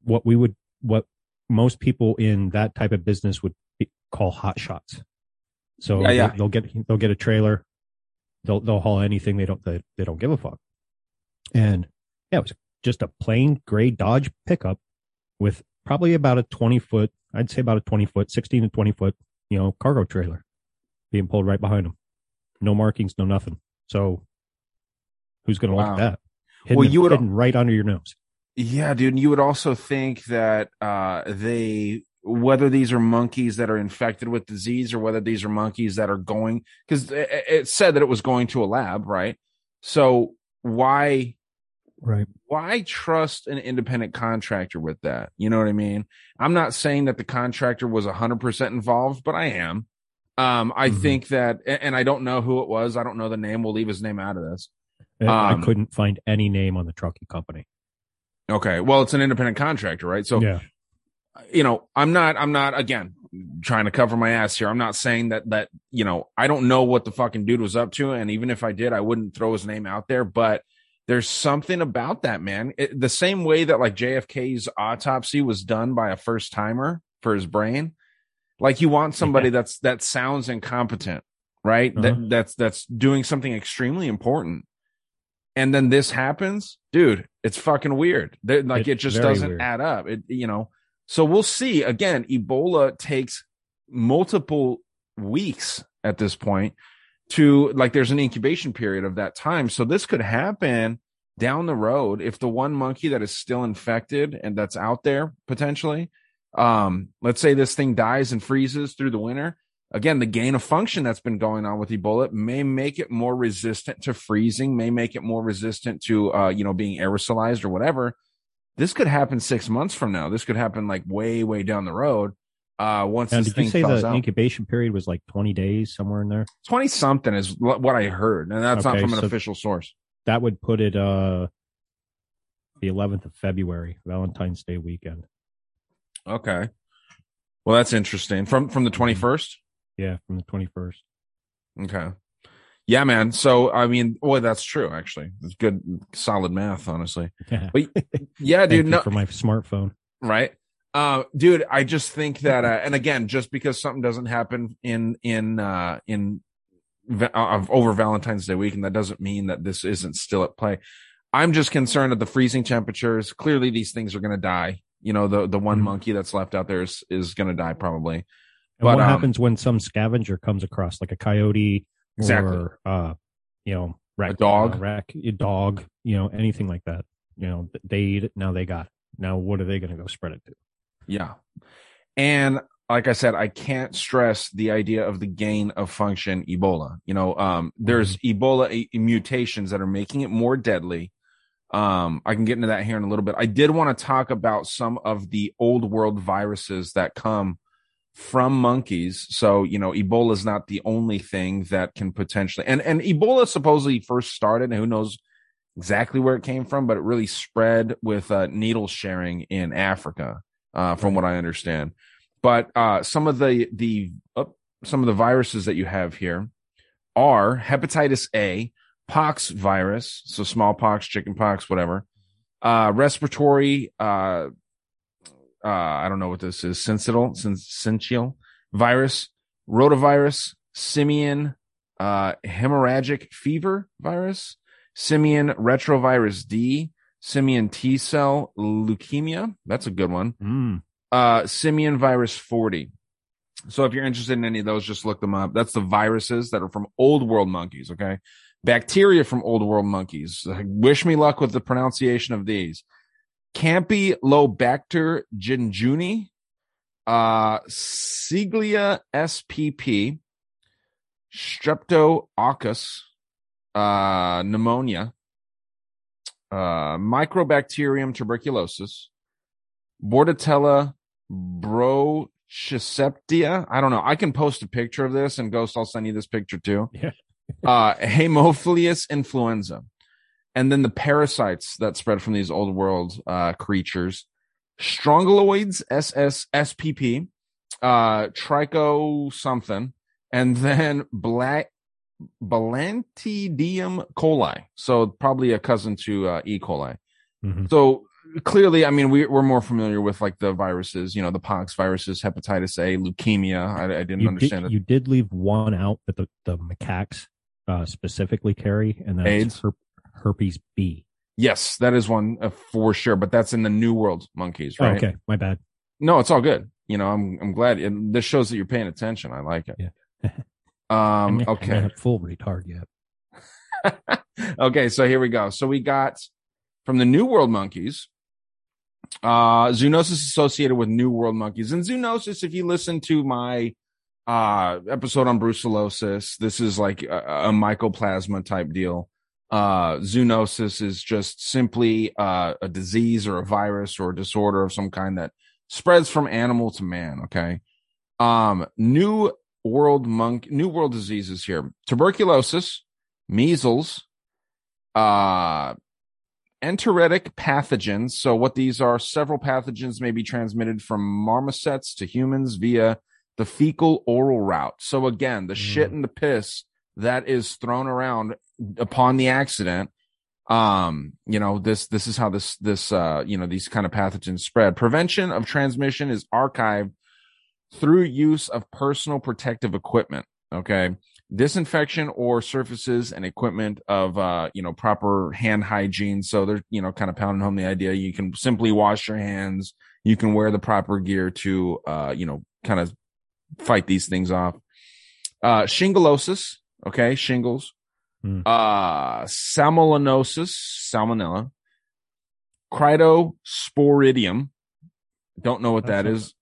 What we would, what most people in that type of business would be, call hot shots. So Yeah, yeah. They, will get they'll get a trailer, they'll they'll haul anything. They don't they, they don't give a fuck. And yeah, it was just a plain gray Dodge pickup with probably about a twenty foot, I'd say about a twenty foot, sixteen to twenty foot, you know, cargo trailer being pulled right behind them. No markings, no nothing. So who's going to Wow. look at that? Hidden, Well, you would- hidden right under your nose. Yeah, dude. And you would also think that uh, they, whether these are monkeys that are infected with disease or whether these are monkeys that are going, because it, it said that it was going to a lab, right? So why, Right. why trust an independent contractor with that? You know what I mean? I'm not saying that the contractor was 100% involved, but I am. Um, I Mhm. think that, and I don't know who it was. I don't know the name. We'll leave his name out of this. I- Um, I couldn't find any name on the trucking company. Okay. Well, it's an independent contractor, right? So, yeah. You know, I'm not, I'm not, again, trying to cover my ass here. I'm not saying that, that, you know, I don't know what the fucking dude was up to. And even if I did, I wouldn't throw his name out there, but there's something about that, man. It, the same way that like JFK's autopsy was done by a first timer for his brain. Like you want somebody that's, that sounds incompetent, right? Uh-huh. That, that's, that's doing something extremely important. And then this happens, dude, it's fucking weird. They- Like It's it just doesn't weird. add up. It, you know, so we'll see. Again, Ebola takes multiple weeks at this point to like there's an incubation period of that time. So this could happen down the road if the one monkey that is still infected and that's out there potentially Um, let's say this thing dies and freezes through the winter. Again, the gain of function that's been going on with Ebola may make it more resistant to freezing, may make it more resistant to, uh, you know, being aerosolized or whatever. This could happen six months from now. This could happen like way, way down the road. Uh, once Now, did you say the out. incubation period was like 20 days somewhere in there? 20 something is what I heard. And that's not from an so- official source. That would put it uh the 11th of February, Valentine's Day weekend. Okay. Well, that's interesting. From from the 21st? Yeah, from the 21st. Okay. Yeah, man. So I mean, boy, that's true. Actually, it's good, solid math, honestly. Yeah. But yeah, dude. No, for my smartphone. right? Uh, dude, I just think that, uh, and again, just because something doesn't happen in in uh in of over Valentine's Day weekend, that doesn't mean that this isn't still at play. I'm just concerned at the freezing temperatures. Clearly, these things are going to die. You know, the the one Mhm. monkey that's left out there is is going to die probably. And But, what um, happens when some scavenger comes across, like a coyote Exactly. or uh, you know, rac- A dog? uh, rac- a dog, you know, anything like that. You know, they eat it. Now they got it. Now what are they going to go spread it to? Yeah. And like I said, I can't stress the idea of the gain of function Ebola. You know, um, there's Ebola i- mutations that are making it more deadly. Um, I can get into that here in a little bit. I did want to talk about some of the old world viruses that come from monkeys. So, you know, Ebola is not the only thing that can potentially, and, and Ebola supposedly first started, and who knows exactly where it came from, but it really spread with uh, needle sharing in Africa, uh, from what I understand. But uh, some of the the some of the viruses that you have here are hepatitis A, pox virus, so smallpox, chickenpox, whatever, uh, respiratory. Uh, uh, I don't know what this is. Syncytial, syncytial virus, rotavirus, simian, uh, hemorrhagic fever virus, simian retrovirus D, simian T cell leukemia. That's a good one. Mm. Uh, simian virus 40. So if you're interested in any of those, just look them up. That's the viruses that are from old world monkeys. Okay. Bacteria from old world monkeys. Wish me luck with the pronunciation of these. Campylobacter jejuni, uh, Shigella spp, Streptococcus, uh, pneumonia, uh, Mycobacterium tuberculosis, Bordetella brachyceptia. I don't know. I can post a picture of this and Ghost, I'll send you this picture too. Yeah. uh, Haemophilus influenza. And then the parasites that spread from these old world uh, creatures. Strongyloids, SS, SPP, uh, tricho something, and then black Balantidium coli. So probably a cousin to uh, E. coli. Mhm. So clearly, I mean, we, we're more familiar with like the viruses, you know, the pox viruses, hepatitis A, leukemia. I, I didn't You understand did, it. you did leave one out that the, the macaques uh, specifically carry, and that's AIDS? Herpes B. Yes, that is one uh, for sure, but that's in the New World monkeys, Oh, right? okay, my bad. No, it's all good. You know, I'm I'm glad. And this shows that you're paying attention. I like it. Yeah. um. I'm, I'm Okay. not full retard yet. okay. So here we go. So we got from the New World monkeys. Uh, zoonosis associated with New World monkeys, and zoonosis. If you listen to my uh episode on brucellosis, this is like a, a mycoplasma type deal. Uh, zoonosis is just simply uh, a disease or a virus or a disorder of some kind that spreads from animal to man. Okay. Um, new world monk, new world diseases here: tuberculosis, measles, uh, enteric pathogens. So what these are, several pathogens may be transmitted from marmosets to humans via the fecal oral route. So again, the shit and the piss that is thrown around upon the accident um you know this this is how this this uh you know these kind of pathogens spread. Prevention of transmission is archived through use of personal protective equipment okay? Disinfection or surfaces and equipment of uh you know proper hand hygiene. So they're you know kind of pounding home the idea. You can simply wash your hands. You can wear the proper gear to uh you know kind of fight these things off. Uh okay? Shingles Hmm. uh salmonellosis salmonella cryptosporidium don't know what That that sounds- is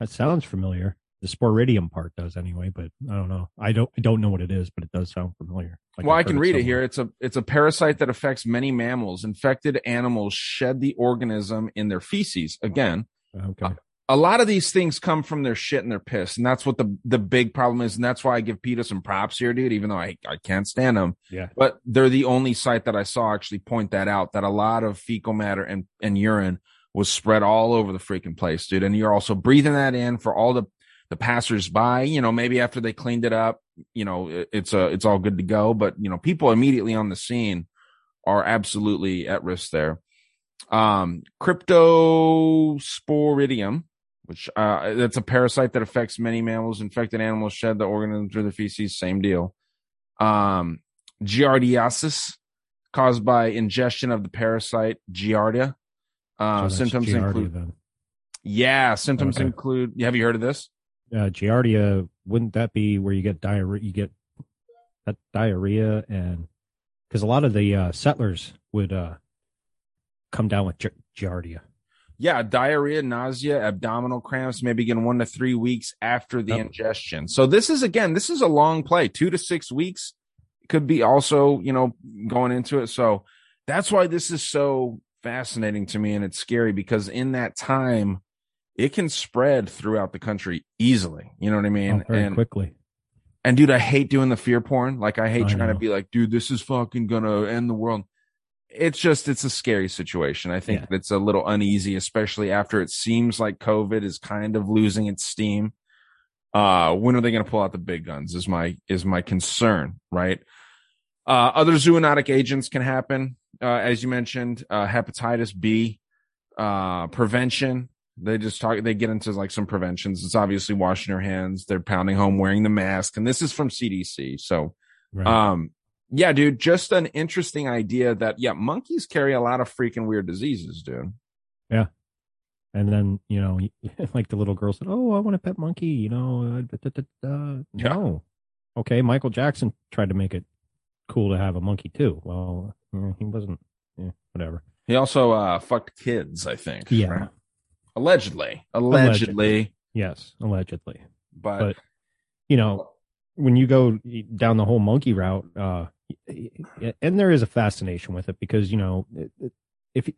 That sounds familiar. The sporidium part does anyway, but I don't know. I don't I don't know what it is, but it does sound familiar. Like well, I've I can read it somewhere. here. It's a it's a parasite that affects many mammals. Infected animals shed the organism in their feces. Again, Okay. A lot of these things come from their shit and their piss, and that's what the the big problem is. And that's why I give PETA some props here, dude. Even though I I can't stand them, Yeah. but they're the only site that I saw actually point that out. That a lot of fecal matter and and urine was spread all over the freaking place, dude. And you're also breathing that in for all the the passersby. You know, maybe after they cleaned it up, you know, it- it's a it's all good to go. But you know, people immediately on the scene are absolutely at risk there. Um, cryptosporidium, which uh, that's a parasite that affects many mammals. Infected animals shed the organism through the feces. Same deal. Um, giardiasis, caused by ingestion of the parasite Giardia. Uh, So symptoms Giardia include then. yeah, symptoms Okay. include. Have you heard of this? uh, Giardia, wouldn't that be where you get diarrhea? You get that diarrhea, and because a lot of the uh, settlers would uh, come down with Gi- Giardia. Yeah, diarrhea, nausea, abdominal cramps may begin one to three weeks after the Yep. ingestion. So this is again, this is a long play, two to six weeks could be also, you know, going into it. So that's why this is so fascinating to me and it's scary because in that time it can spread throughout the country easily. You know what I mean? oh, very and quickly. and dude, I hate doing the fear porn. Like I hate I trying to be like, dude, this is fucking gonna end the world. It's just it's a scary situation. I think Yeah. it's a little uneasy, especially after it seems like COVID is kind of losing its steam. Uh, when are they gonna pull out the big guns? Is my is my concern, right? Uh, other zoonotic agents can happen, uh, as you mentioned, uh, hepatitis B, uh, prevention. They just talk, they get into like some preventions. It's obviously washing your hands. They're pounding home, wearing the mask. And this is from CDC. So, Right. um, yeah, dude, just an interesting idea that, yeah, monkeys carry a lot of freaking weird diseases, dude. Yeah. And then you know, like the little girl said, "Oh, I want a pet monkey." You know, uh, da, da, da. Yeah. no. Okay, Michael Jackson tried to make it cool to have a monkey too. Well, he wasn't. Yeah, whatever. He also, uh, fucked kids, I think. Yeah. right? Allegedly. Allegedly. Yes, allegedly. But, But you know, when you go down the whole monkey route, uh, and there is a fascination with it because you know, if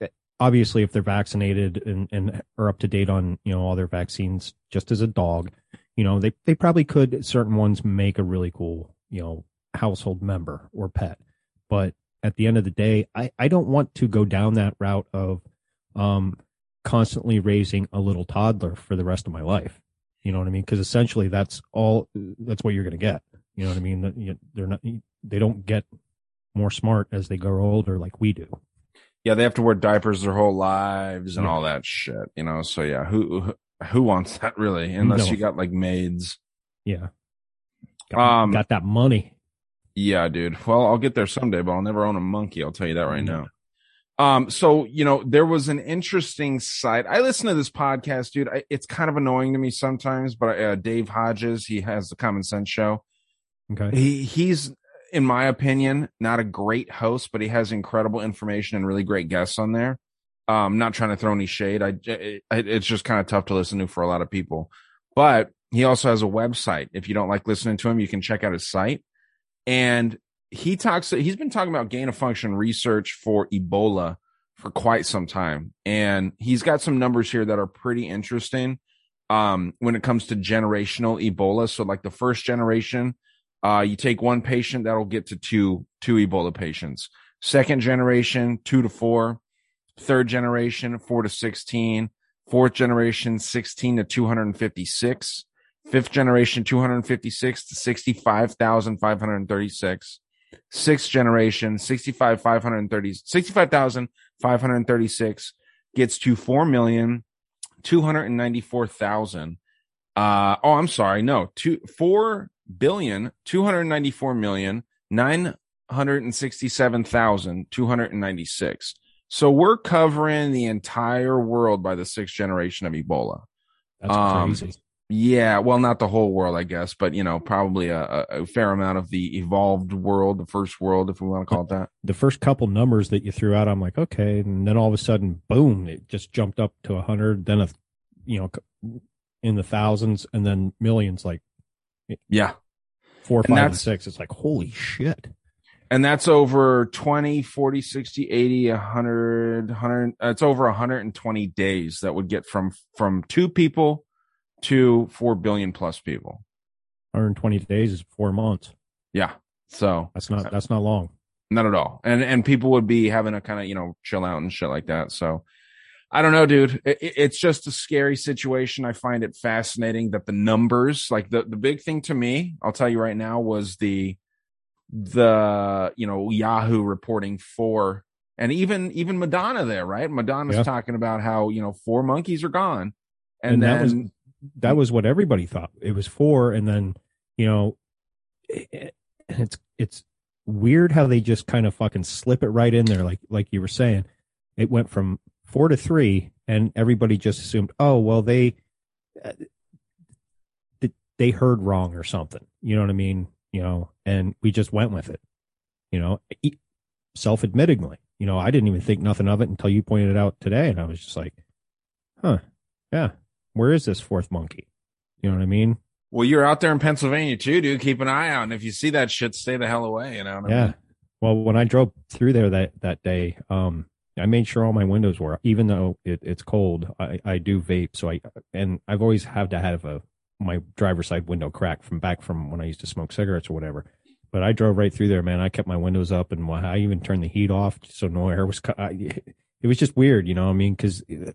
obviously if they're vaccinated and, and are up to date on you know all their vaccines, just as a dog, you know, they they probably could certain ones make a really cool you know household member or pet, but at the end of the day, I I don't want to go down that route of um constantly raising a little toddler for the rest of my life. You know what I mean? Because essentially, that's all. That's what you're going to get. You know what I mean? They're not. They don't get more smart as they grow older, like we do. yeah, they have to wear diapers their whole lives and Yeah. all that shit, you know? So yeah, who, who- wants that really? Unless No. you got like maids. Yeah. Got, Um, got that money. Yeah, dude. Well, I'll get there someday, but I'll never own a monkey. I'll tell you that right now. Um, so you know, there was an interesting site. I listen to this podcast, dude. I, it's kind of annoying to me sometimes, but uh, Dave Hodges, he has the Common Sense Show. Okay. He he's, in my opinion, not a great host, but he has incredible information and really great guests on there. Um, not trying to throw any shade. I, it, it's just kind of tough to listen to for a lot of people, but he also has a website. If you don't like listening to him, you can check out his site. And he talks, he's been talking about gain of function research for Ebola for quite some time. And he's got some numbers here that are pretty interesting. Um, when it comes to generational Ebola. So like the first generation, uh, you take one patient that'll get to two, two Ebola patients. Second generation, two to four. Third generation, four to 16. Fourth generation, 16 to 256. Fifth generation, 256 to 65,536. Sixth generation, 65, 530, 65,536 gets to 4 million, 294,000. Uh, oh, I'm sorry. No, two, 4 billion, 294 million, 967,296. So we're covering the entire world by the sixth generation of Ebola. That's Um, crazy. Yeah, well, not the whole world, I guess, but you know, probably a, a a fair amount of the evolved world, the first world, if we want to call it that. The first couple numbers that you threw out, I'm like, okay, and then all of a sudden, boom! It just jumped up to a hundred. Then a, you know, in the thousands and then millions like Yeah. four, And five, and six. It's like holy shit. And that's over 20, 40, 60, 80, 100, 100 uh, it's over 120 days that would get from from 2 people to 4 billion plus people. 120 days is four months. Yeah. So That's not that's not long. Not at all. And and people would be having a kind of you know chill out and shit like that. So I don't know, dude. It, it- it's just a scary situation. I find it fascinating that the numbers, like the the big thing to me, I'll tell you right now, was the the you know Yahoo reporting for and even even Madonna there, right? Madonna's Yeah. talking about how you know four monkeys are gone, and, And then that was that was what everybody thought it was four, and then you know it- it's it's weird how they just kind of fucking slip it right in there like like you were saying it went from four to three and everybody just assumed oh well they uh, they heard wrong or something you know what i mean you know and we just went with it you know e- self-admittingly you know i didn't even think nothing of it until you pointed it out today and i was just like huh yeah where is this fourth monkey? You know what I mean? well, you're out there in Pennsylvania too, dude. Keep an eye out, and if you see that shit, stay the hell away. You know what I Yeah. mean? Well, when I drove through there that that day, um, I made sure all my windows were, even though it, it's cold. I, I do vape, so I and I've always had to have a my driver's side window cracked from back from when I used to smoke cigarettes or whatever. But I drove right through there, man. I kept my windows up, and I even turned the heat off so no air was. I, it was just weird, you know. what I mean, because eh,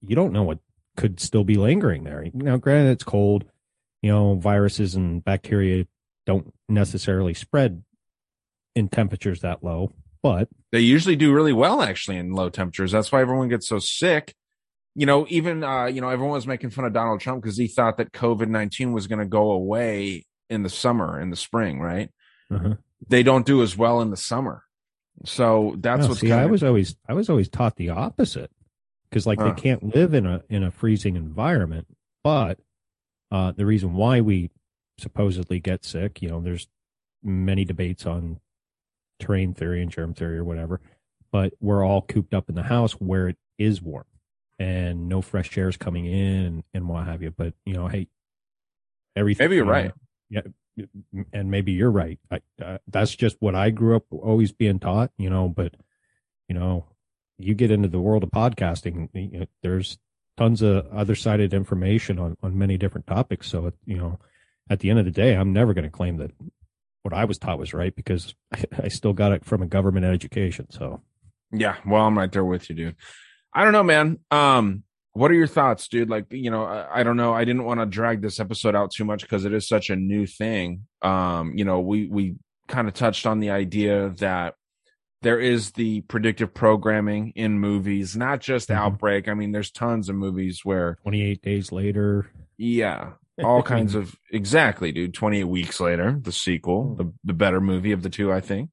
you don't know what could still be lingering there. Now, granted, it's cold. You know, viruses and bacteria don't necessarily spread in temperatures that low, but they usually do really well actually in low temperatures. That's why everyone gets so sick. You know, even uh, you know, everyone was making fun of Donald Trump because he thought that COVID nineteen was going to go away in the summer, in the spring, right? uh They don't do as well in the summer, so that's No, what's see. I of was always I was always taught the opposite because like Huh. they can't live in a in a freezing environment. But uh, the reason why we supposedly get sick, you know, there's many debates on terrain theory and germ theory or whatever, but we're all cooped up in the house where it is warm and no fresh air is coming in and, and what have you. But you know, hey, everything. Maybe you're you know, right. yeah, and maybe you're right. I, uh, that's just what I grew up always being taught, you know. But you know, you get into the world of podcasting, you know, there's tons of other sided information on on many different topics. So it, you know, at the end of the day, I'm never going to claim that what I was taught was right because I, still got it from a government education. So Yeah, well, I'm right there with you, dude. I don't know, man. Um, what are your thoughts, dude? Like, you know, I, I don't know. I didn't want to drag this episode out too much because it is such a new thing. Um, you know, we we kind of touched on the idea that there is the predictive programming in movies, not just Mhm. Outbreak. I mean, there's tons of movies where, 28 days later, yeah, all kinds of exactly, dude. 28 weeks later, the sequel, the the better movie of the two, I think.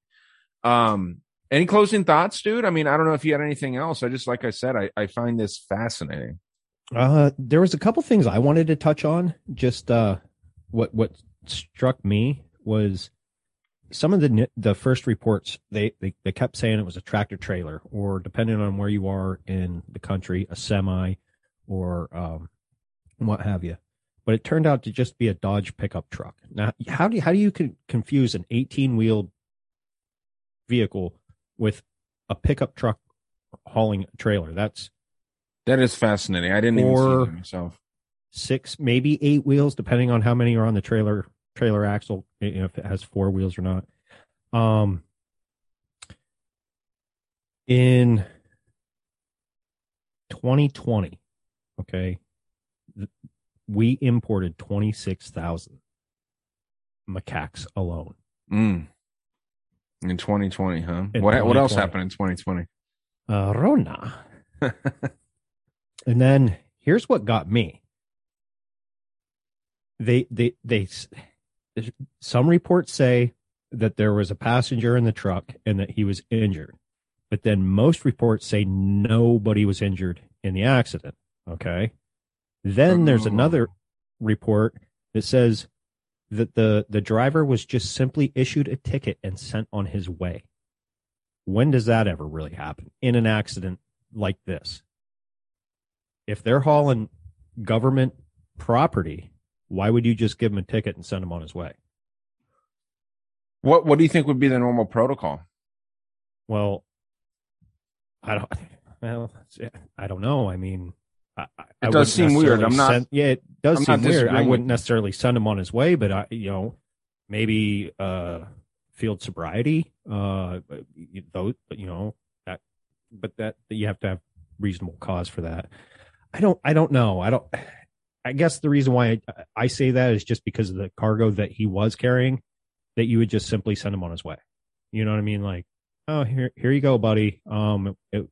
Um, any closing thoughts, dude? I mean, I don't know if you had anything else. I just, like I said, I, I find this fascinating. Uh, there was a couple things I wanted to touch on. Just uh, what what struck me was some of the the first reports. They, they they kept saying it was a tractor trailer, or depending on where you are in the country, a semi, or um, what have you. But it turned out to just be a Dodge pickup truck. Now, how do you, how do you con- confuse an 18 wheel vehicle with a pickup truck hauling a trailer? That's That is fascinating. I didn't even Or- see myself. six, maybe eight wheels, depending on how many are on the trailer trailer axle, you know, if it has four wheels or not. Um, in 2020, okay, we imported 26,000 macaques alone. Mm. In 2020, huh? In what what else happened in 2020? Uh, Rona. and then here's what got me. They, they, they, some reports say that there was a passenger in the truck and that he was injured. But then most reports say nobody was injured in the accident. Okay. Then there's another report that says that the, the driver was just simply issued a ticket and sent on his way. When does that ever really happen in an accident like this? If they're hauling government property, why would you just give him a ticket and send him on his way? What What do you think would be the normal protocol? Well, I don't. Well, I don't know. I mean, I, It does seem weird. I'm not- Send, yeah, it does I'm seem weird. I wouldn't necessarily send him on his way, but I, you know, maybe uh, field sobriety. Uh, those, you know, that, but that you have to have reasonable cause for that. I don't. I don't know. I don't. I guess the reason why I, I say that is just because of the cargo that he was carrying. That you would just simply send him on his way. You know what I mean? Like, oh, here, here you go, buddy. Um, it,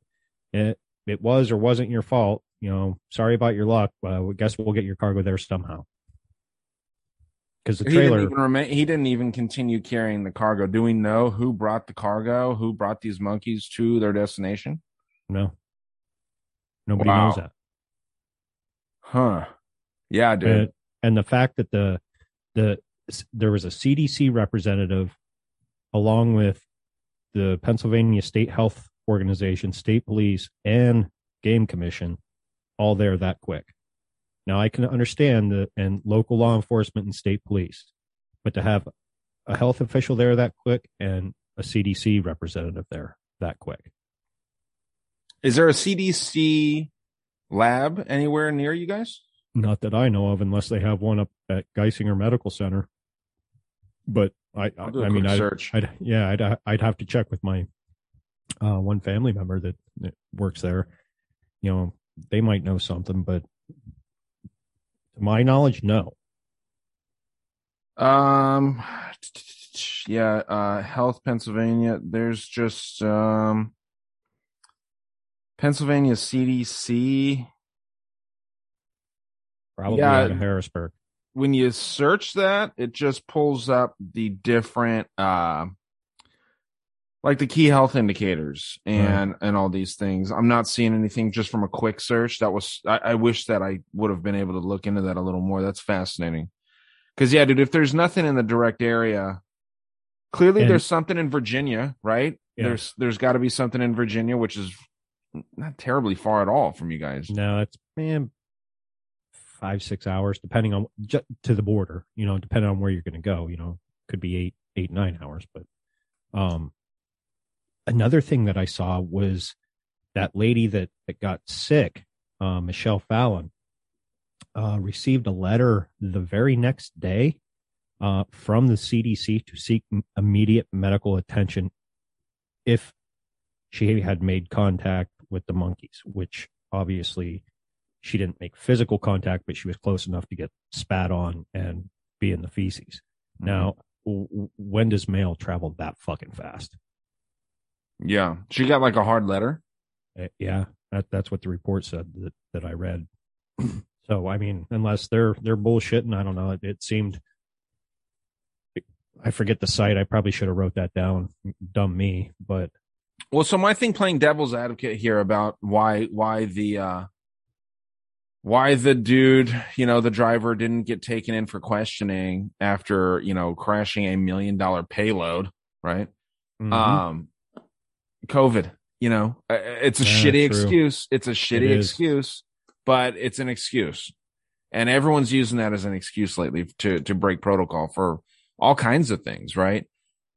it, it was or wasn't your fault. You know, sorry about your luck. Uh, I guess we'll get your cargo there somehow. Because the He didn't, trailer, even remain, he didn't even continue carrying the cargo. Do we know who brought the cargo? Who brought these monkeys to their destination? no, nobody Wow. knows that. Huh? Yeah, dude. And, and the fact that the the there was a CDC representative along with the Pennsylvania State Health Organization, state police, and game commission all there that quick. Now I can understand the and local law enforcement and state police, but to have a health official there that quick and a CDC representative there that quick. Is there a CDC lab anywhere near you guys? Not that I know of, unless they have one up at Geisinger Medical Center. But I, I, I'll do a I mean, quick I, search. I'd, yeah, I'd, I'd have to check with my uh, one family member that, that works there. You know, they might know something, but to my knowledge, no. Um, yeah, uh, Health Pennsylvania. There's just um, Pennsylvania CDC. Probably Yeah. out of Harrisburg. When you search that, it just pulls up the different, uh, like the key health indicators and and all these things. I'm not seeing anything just from a quick search. That was I, I wish that I would have been able to look into that a little more. That's fascinating. Because yeah, dude, if there's nothing in the direct area, clearly And- there's something in Virginia, right? Yeah. There's there's got to be something in Virginia, which is not terribly far at all from you guys. No, it's man, five six hours, depending on to the border. You know, depending on where you're going to go. You know, could be eight eight nine hours. But um, another thing that I saw was that lady that that got sick, uh, Michelle Fallon, uh, received a letter the very next day uh, from the CDC to seek immediate medical attention if she had made contact with the monkeys, which obviously she didn't make physical contact, but she was close enough to get spat on and be in the feces. Now, w- w- when does mail travel that fucking fast? Yeah, she got like a hard letter. Uh, yeah, that, that's what the report said that, that I read. so, I mean, unless they're they're bullshitting, I don't know. It, it seemed. I forget the site. I probably should have wrote that down. Dumb me, but Well, so my thing playing devil's advocate here about why why the uh why the dude, you know, the driver didn't get taken in for questioning after, you know, crashing a million dollar payload, right? mhm. Um COVID, you know, uh, it's a Yeah, shitty true. excuse. It's a shitty is. excuse, but it's an excuse. And everyone's using that as an excuse lately to to break protocol for all kinds of things, right?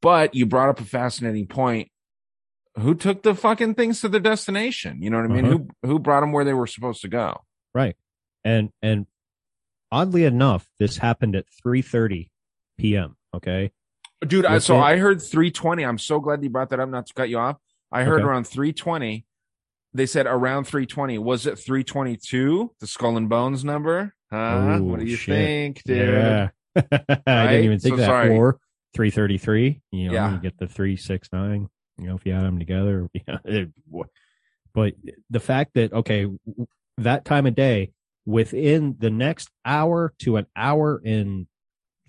But you brought up a fascinating point. Who took the fucking things to their destination? You know what I mean? Uh-huh. Who who brought them where they were supposed to go? Right. And and oddly enough, this happened at 3:30 p.m., okay? Dude, I, so it- I heard 320. I'm so glad you brought that up, not to cut you off. I heard Okay. around 320. They said around 320. Was it 322? The skull and bones number? Huh? Oh, what do you shit. think, dude? Yeah. I didn't even think So that. sorry. Or 333, you know, Yeah. you get the 369, you know, if you add them together. Yeah. but the fact that okay, that time of day within the next hour to an hour and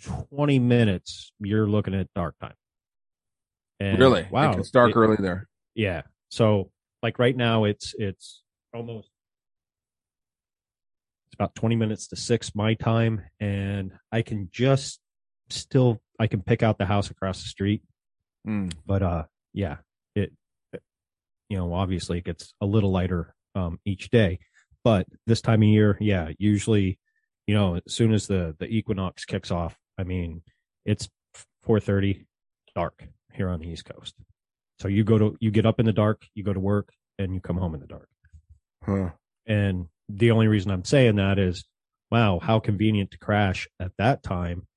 20 minutes, you're looking at dark time. And Really? Wow. It gets dark It- early there. Yeah. So like right now it's it's almost it's about 20 minutes to 6 my time and I can just still I can pick out the house across the street. Mm. But uh yeah, it you know, obviously it gets a little lighter um each day. But this time of year, yeah, usually you know, as soon as the the equinox kicks off, I mean, it's four thirty, dark here on the East Coast. So you go to you get up in the dark, you go to work, and you come home in the dark. Huh. And the only reason I'm saying that is, wow, how convenient to crash at that time,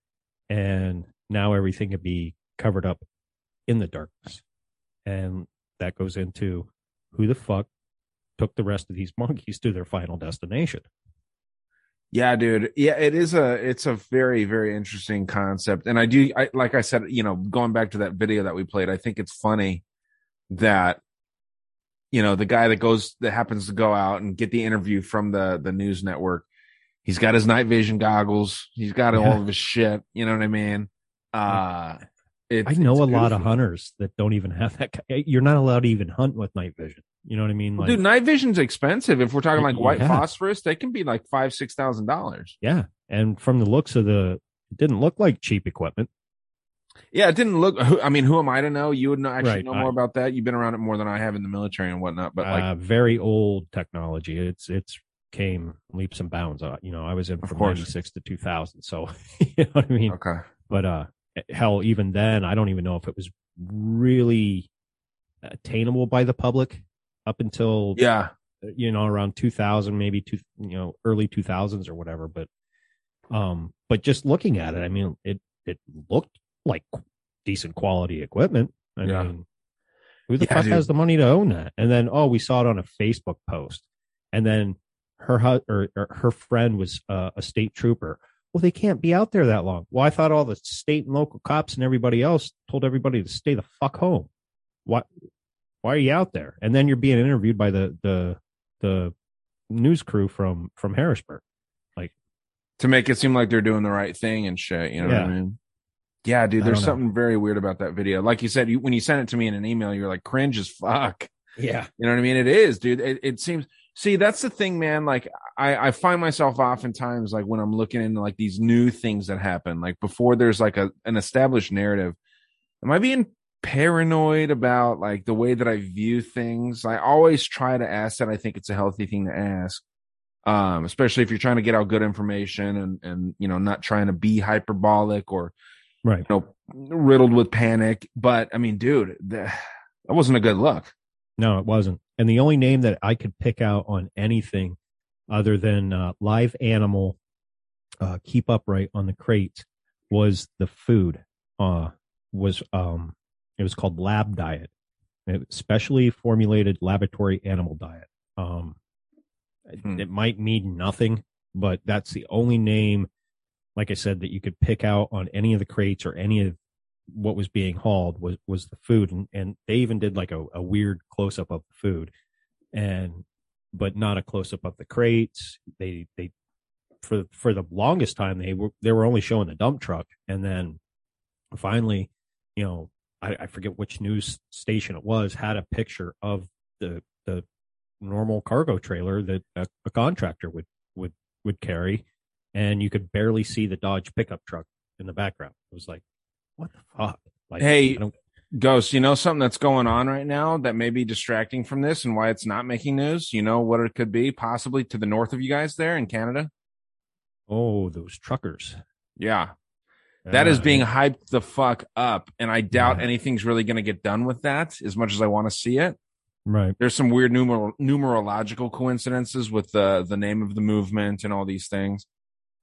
and now everything could be covered up in the darkness, and that goes into who the fuck took the rest of these monkeys to their final destination. Yeah, dude. Yeah, it is a it's a very very interesting concept, and I do I like I said, you know, going back to that video that we played, I think it's funny that you know the guy that goes that happens to go out and get the interview from the the news network. He's got his night vision goggles. He's got Yeah. all of his shit. You know what I mean? Uh, it's, I know a lot of hunters that don't even have that. You're not allowed to even hunt with night vision. You know what I mean? Well, Like, dude, night vision's expensive. If we're talking like white Yeah. phosphorus, they can be like five, six thousand dollars. yeah. And from the looks of the, it didn't look like cheap equipment. Yeah, it didn't look. I mean, who am I to know? You would know, actually Right, know I- more about that. You've been around it more than I have in the military and whatnot. But like, uh, very old technology. It's it's came leaps and bounds. Uh, you know, I was in from course. '96 to 2000, so you know what I mean. okay, But uh, hell, even then, I don't even know if it was really attainable by the public up until yeah, you know around 2000, maybe two, you know, early 2000s or whatever. But um, but just looking at it, I mean, it it looked like decent quality equipment. I Yeah. mean, who the Yeah, fuck dude. has the money to own that? And then, oh, we saw it on a Facebook post, and then her or, or her friend was uh, a state trooper. Well, they can't be out there that long. Well, I thought all the state and local cops and everybody else told everybody to stay the fuck home. Why? Why are you out there? And then you're being interviewed by the the the news crew from from Harrisburg. Like to make it seem like they're doing the right thing and shit. You know what I mean? Yeah, dude. There's know. something very weird about that video. Like you said, you, when you sent it to me in an email, you're like cringe as fuck. Yeah, You know what I mean? It is, dude. It, it seems. See, that's the thing, man. Like, I, I find myself oftentimes like when I'm looking into like these new things that happen, like before there's like a an established narrative. Am I being paranoid about like the way that I view things? I always try to ask that. I think it's a healthy thing to ask, um, especially if you're trying to get out good information and and you know not trying to be hyperbolic or right. you know riddled with panic. But I mean, dude, that, that wasn't a good look. No, it wasn't. And the only name that I could pick out on anything other than uh, live animal uh, keep upright on the crate was the food. Uh, was um, it was called lab diet, specially formulated laboratory animal diet. Um, Hmm. it might mean nothing, but that's the only name, like I said, that you could pick out on any of the crates or any of what was being hauled was was the food. And and they even did like a, a weird close up of the food and but not a close up of the crates. They they for for the longest time they were they were only showing the dump truck. And then finally you know I, I forget which news station it was had a picture of the the normal cargo trailer that a, a contractor would would would carry and you could barely see the dodge pickup truck in the background it was like what the fuck like Hey, Ghost, you know something that's going on right now that may be distracting from this and why it's not making news? You know what it could be? Possibly to the north of you guys there in Canada? oh those truckers Yeah. That is Uh, being hyped the fuck up. And I doubt Yeah. anything's really going to get done with that as much as I want to see it. right There's some weird numer- numerological coincidences with the, the name of the movement and all these things.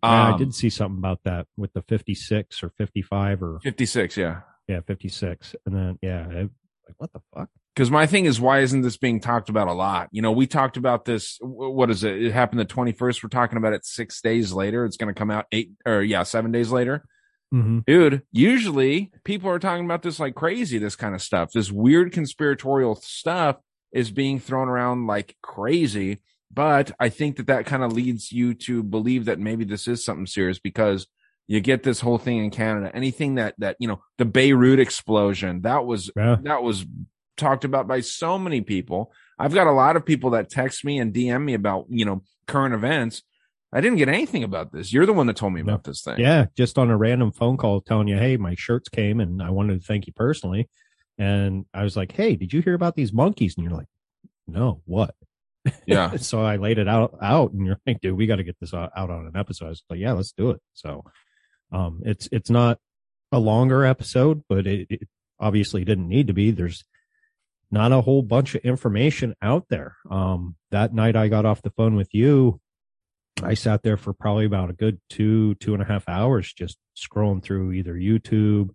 Yeah, I Um, did see something about that with the 56 or 55 or 56, yeah. yeah, 56. And then, yeah, I, like, what the fuck? because my thing is why isn't this being talked about a lot you know we talked about this what is it it happened the 21st we're talking about it six days later it's going to come out eight or yeah seven days later Mm-hmm. dude usually people are talking about this like crazy this kind of stuff this weird conspiratorial stuff is being thrown around like crazy but i think that that kind of leads you to believe that maybe this is something serious because you get this whole thing in canada anything that that you know the beirut explosion that was Yeah. that was talked about by so many people. I've got a lot of people that text me and DM me about, you know, current events. I didn't get anything about this. You're the one that told me about this thing. Yeah, just on a random phone call telling you, hey, my shirts came and I wanted to thank you personally. And I was like, hey, did you hear about these monkeys? And you're like, no, what? Yeah. so I laid it out out, and you're like, dude, we got to get this out, out on an episode. I was like, yeah, let's do it. So, um, it's it's not a longer episode, but it, it obviously didn't need to be. There's not a whole bunch of information out there. Um, that night I got off the phone with you. I sat there for probably about a good two, two and a half hours just scrolling through either YouTube,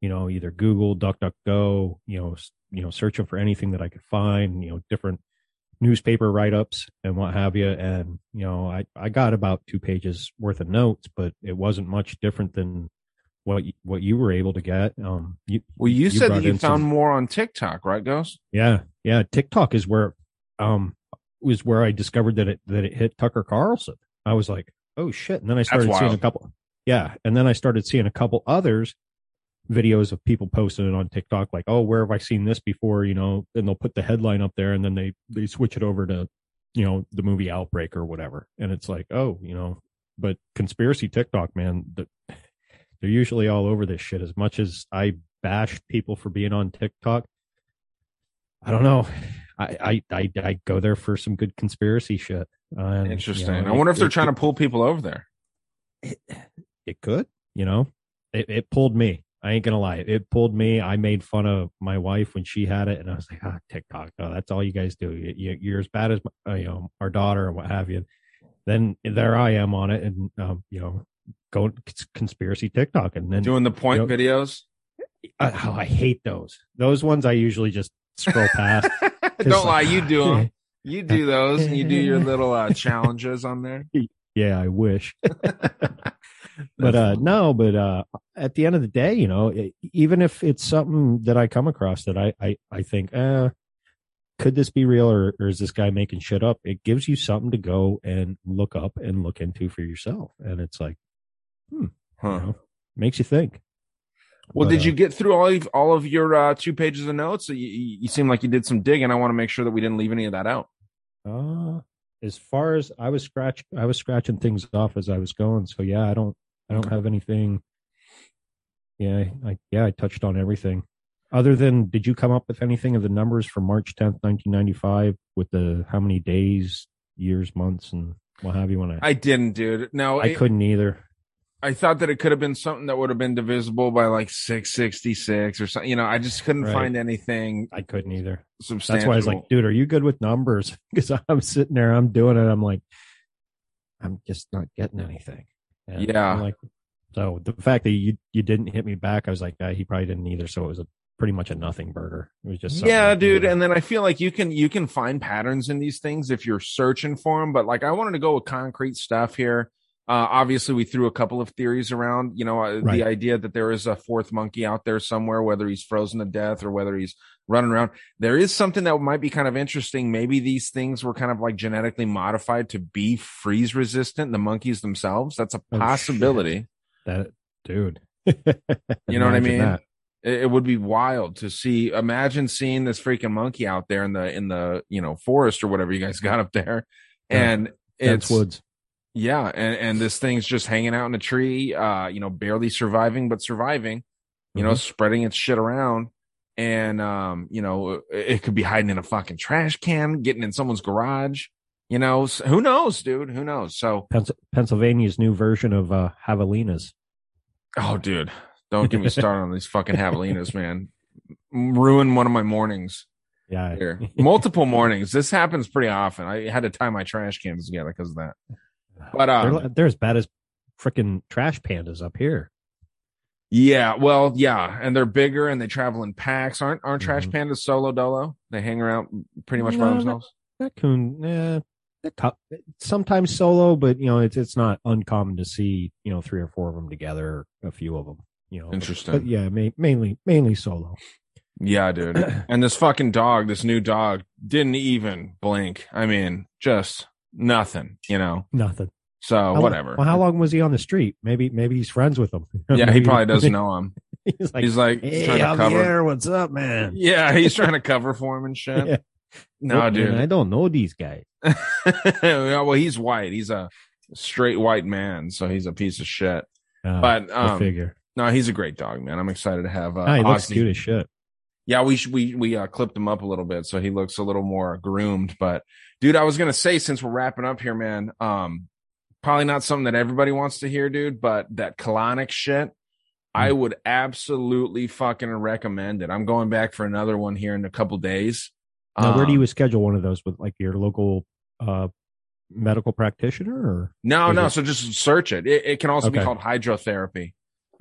you know, either Google, DuckDuckGo, you know, you know, searching for anything that I could find, you know, different newspaper write-ups and what have you. And, you know, I, I got about two pages worth of notes, but it wasn't much different than what, you, what you were able to get. Um, you, Well, you, said that you found some- more on TikTok, right, Ghost? yeah, yeah. TikTok is where, um, was where I discovered that it that it hit Tucker Carlson. I was like, oh shit! And then I started seeing a couple. Yeah, and then I started seeing a couple others videos of people posting it on TikTok, like, oh, where have I seen this before? You know, and they'll put the headline up there, and then they they switch it over to, you know, the movie Outbreak or whatever, and it's like, oh, you know, but conspiracy TikTok, man, the, they're usually all over this shit. As much as I bash people for being on TikTok, I don't know. I I I, I go there for some good conspiracy shit. You Interesting. know, I wonder if they're it- trying to pull people over there. it could, you know, it, it pulled me. I ain't gonna lie. It pulled me. I made fun of my wife when she had it, and I was like, "Ah, TikTok. Oh, that's all you guys do. You, you're as bad as uh, you know our daughter and what have you." Then there I am on it, and um, you know, going cons- conspiracy TikTok, and then Doing the point you know, videos. I, oh, I hate those. Those ones I usually just scroll past. Don't lie, you do them. You do those, and you do your little uh, challenges on there. yeah, I wish. but uh no, but uh at the end of the day, you know, it, even if it's something that I come across that I I I think, uh could this be real or, or is this guy making shit up? It gives you something to go and look up and look into for yourself. And it's like, hmm, Huh. you know, makes you think. Well, But, did uh, you get through all of, all of your uh, two pages of notes? You, you, you seem like you did some digging. I want to make sure that we didn't leave any of that out. Uh, as far as I was scratch, I was scratching things off as I was going. So yeah, I don't, I don't have anything. Yeah, I yeah, I touched on everything. Other than, did you come up with anything of the numbers for March tenth, nineteen ninety five, with the how many days, years, months, and what have you? When I, I didn't, dude. No, I it- couldn't either. I thought that it could have been something that would have been divisible by like 666 or something. You know, I just couldn't Right. find anything I couldn't either. substantial. That's why I was like, dude, are you good with numbers? Because I'm sitting there, I'm doing it. I'm like, I'm just not getting anything. And Yeah. I'm like, so the fact that you you didn't hit me back, I was like, uh, he probably didn't either. So it was a pretty much a nothing burger. It was just yeah, dude. And then I feel like you can you can find patterns in these things if you're searching for them. But like, I wanted to go with concrete stuff here. Uh, obviously, we threw a couple of theories around. You know, uh, Right. the idea that there is a fourth monkey out there somewhere, whether he's frozen to death or whether he's running around. There is something that might be kind of interesting. Maybe these things were kind of like genetically modified to be freeze resistant. The monkeys themselves. That's a Oh, possibility. that, dude. You know what I mean? that. It, would be wild to see. Imagine seeing this freaking monkey out there in the in the you know forest or whatever you guys got up there, Yeah. and Dense it's woods. Yeah, and and this thing's just hanging out in a tree, uh, you know, barely surviving but surviving, you know, Mhm. spreading its shit around, and um, you know, it, it could be hiding in a fucking trash can, getting in someone's garage, you know, who knows, dude, who knows? So, Pennsylvania's new version of uh, javelinas. oh, dude, don't get me started on these fucking javelinas, man. Ruin one of my mornings. Yeah. here. Multiple mornings. This happens pretty often. I had to tie my trash cans together because of that. But they're, um, they're as bad as freaking trash pandas up here. yeah, well, yeah, and they're bigger and they travel in packs. Aren't aren't trash Mhm. pandas solo dolo? They hang around pretty much No, by themselves. That, eh, they're cou- sometimes solo but you know it's it's not uncommon to see you know three or four of them together a few of them you know Interesting. but yeah ma- mainly mainly solo Yeah, dude. and this fucking dog, this new dog, didn't even blink. I mean, just nothing. You know. nothing So How whatever. well how long was he on the street maybe maybe he's friends with them yeah, he probably doesn't know him. he's like He's like hey trying to cover. Javier, what's up man Yeah, he's trying to cover for him and shit. Yeah. No, Look, dude. man, i don't know these guys yeah, well, he's white. He's a straight white man, so he's a piece of shit. Uh, But um, figure no, he's a great dog, man. I'm excited to have uh, Ah, he looks Ozzy. cute as shit Yeah, we we we uh, clipped him up a little bit so he looks a little more groomed. But dude, I was gonna say since we're wrapping up here, man, um, probably not something that everybody wants to hear, dude. But that colonic shit, I would absolutely fucking recommend it. I'm going back for another one here in a couple days. Now, where do Um, you schedule one of those with like your local uh, medical practitioner or No, no. it So just search it. It, it can also be called hydrotherapy.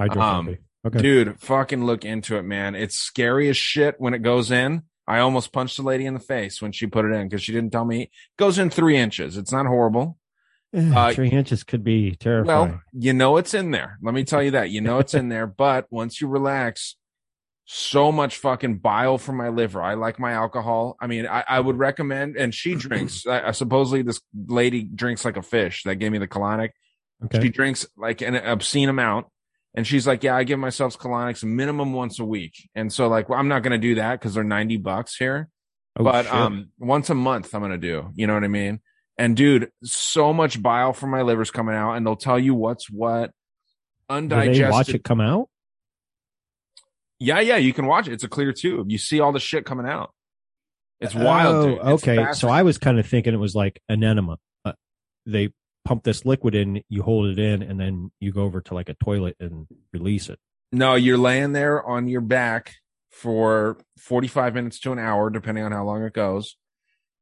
hydrotherapy? Um, okay. Dude, fucking look into it, man. It's scary as shit when it goes in. I almost punched the lady in the face when she put it in because she didn't tell me. It goes in three inches. It's not horrible. Eh, uh, Three inches could be terrifying. Well, you know it's in there. Let me tell you that. You know it's in there. But once you relax, so much fucking bile from my liver. I like my alcohol. I mean, I, I would recommend, and she drinks. I, I- supposedly, this lady drinks like a fish that gave me the colonic. okay. She drinks like an obscene amount. And she's like, yeah, I give myself colonics minimum once a week. And so like, well, I'm not going to do that because they're 90 bucks here, Oh, but, shit. um, once a month I'm going to do, you know what I mean? And dude, so much bile from my liver's coming out and they'll tell you what's what undigested. watch it come out? Yeah. Yeah. You can watch it. It's a clear tube. You see all the shit coming out. It's wild. Oh. It's okay. So I was kind of thinking it was like an enema. Uh, they pump this liquid in, you hold it in, and then you go over to like a toilet and release it. No, you're laying there on your back for 45 minutes to an hour, depending on how long it goes.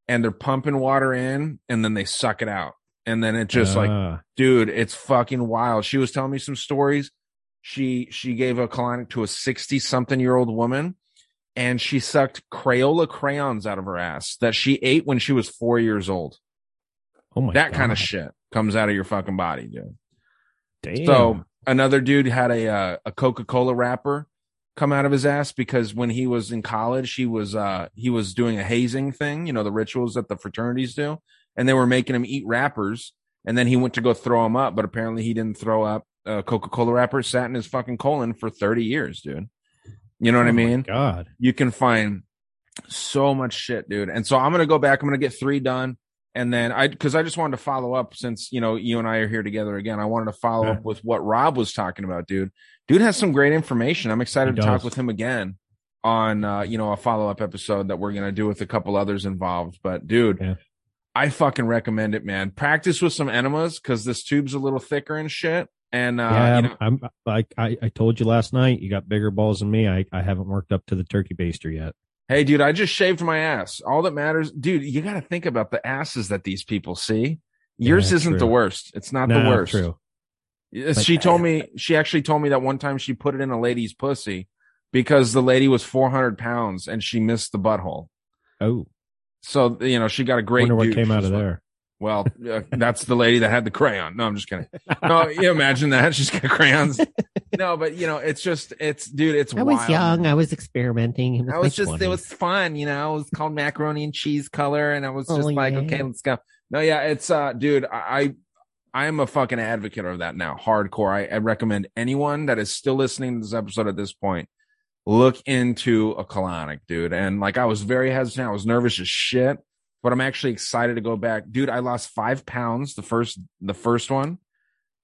And they're pumping water in and then they suck it out. And then it just like, Ah, dude, it's fucking wild. She was telling me some stories. She, she gave a colonic to a 60 something year old woman and she sucked Crayola crayons out of her ass that she ate when she was four years old. oh my that kind of shit comes out of your fucking body, dude. Damn. So another dude had a uh, a Coca Cola wrapper come out of his ass because when he was in college, he was uh he was doing a hazing thing, you know, the rituals that the fraternities do, and they were making him eat wrappers. And then he went to go throw them up, but apparently he didn't throw up a Coca Cola wrapper. Sat in his fucking colon for thirty years, dude. You know what I Oh my mean? God. you can find so much shit, dude. And so I'm gonna go back. I'm gonna get three done, and then I because I just wanted to follow up since you know you and I are here together again. I wanted to follow up with what Rob was talking about, dude. Dude has some great information. I'm excited He to talk with him again on uh, you know a follow up episode that we're gonna do with a couple others involved. But dude. Yeah. I fucking recommend it, man. Practice with some enemas because this tube's a little thicker and shit. And uh, yeah, you know, I'm like I, I told you last night. You got bigger balls than me. I, I haven't worked up to the turkey baster yet. Hey, dude, I just shaved my ass. All that matters, dude, you got to think about the asses that these people see. Yours Yeah, isn't true. the worst. It's not the worst. True. Like, she told eh, me, she actually told me that one time she put it in a lady's pussy because the lady was 400 pounds and she missed the butthole. Oh, So, you know, she got a great wonder what came out of well. there. Well, uh, that's the lady that had the crayon. No, I'm just kidding. No, you imagine that. She's got crayons. No, but you know, it's just, it's, dude, it's I was young. I was experimenting. Was I was just, 20s. it was fun, you know, it was called macaroni and cheese color. And I was Oh, just like, yeah. okay, let's go. No, yeah, it's, uh, dude, I, I am a fucking advocate of that now. Hardcore. I, I recommend anyone that is still listening to this episode at this point, look into a colonic, dude. And like, I was very hesitant. I was nervous as shit, but I'm actually excited to go back. Dude, I lost five pounds the first, the first one.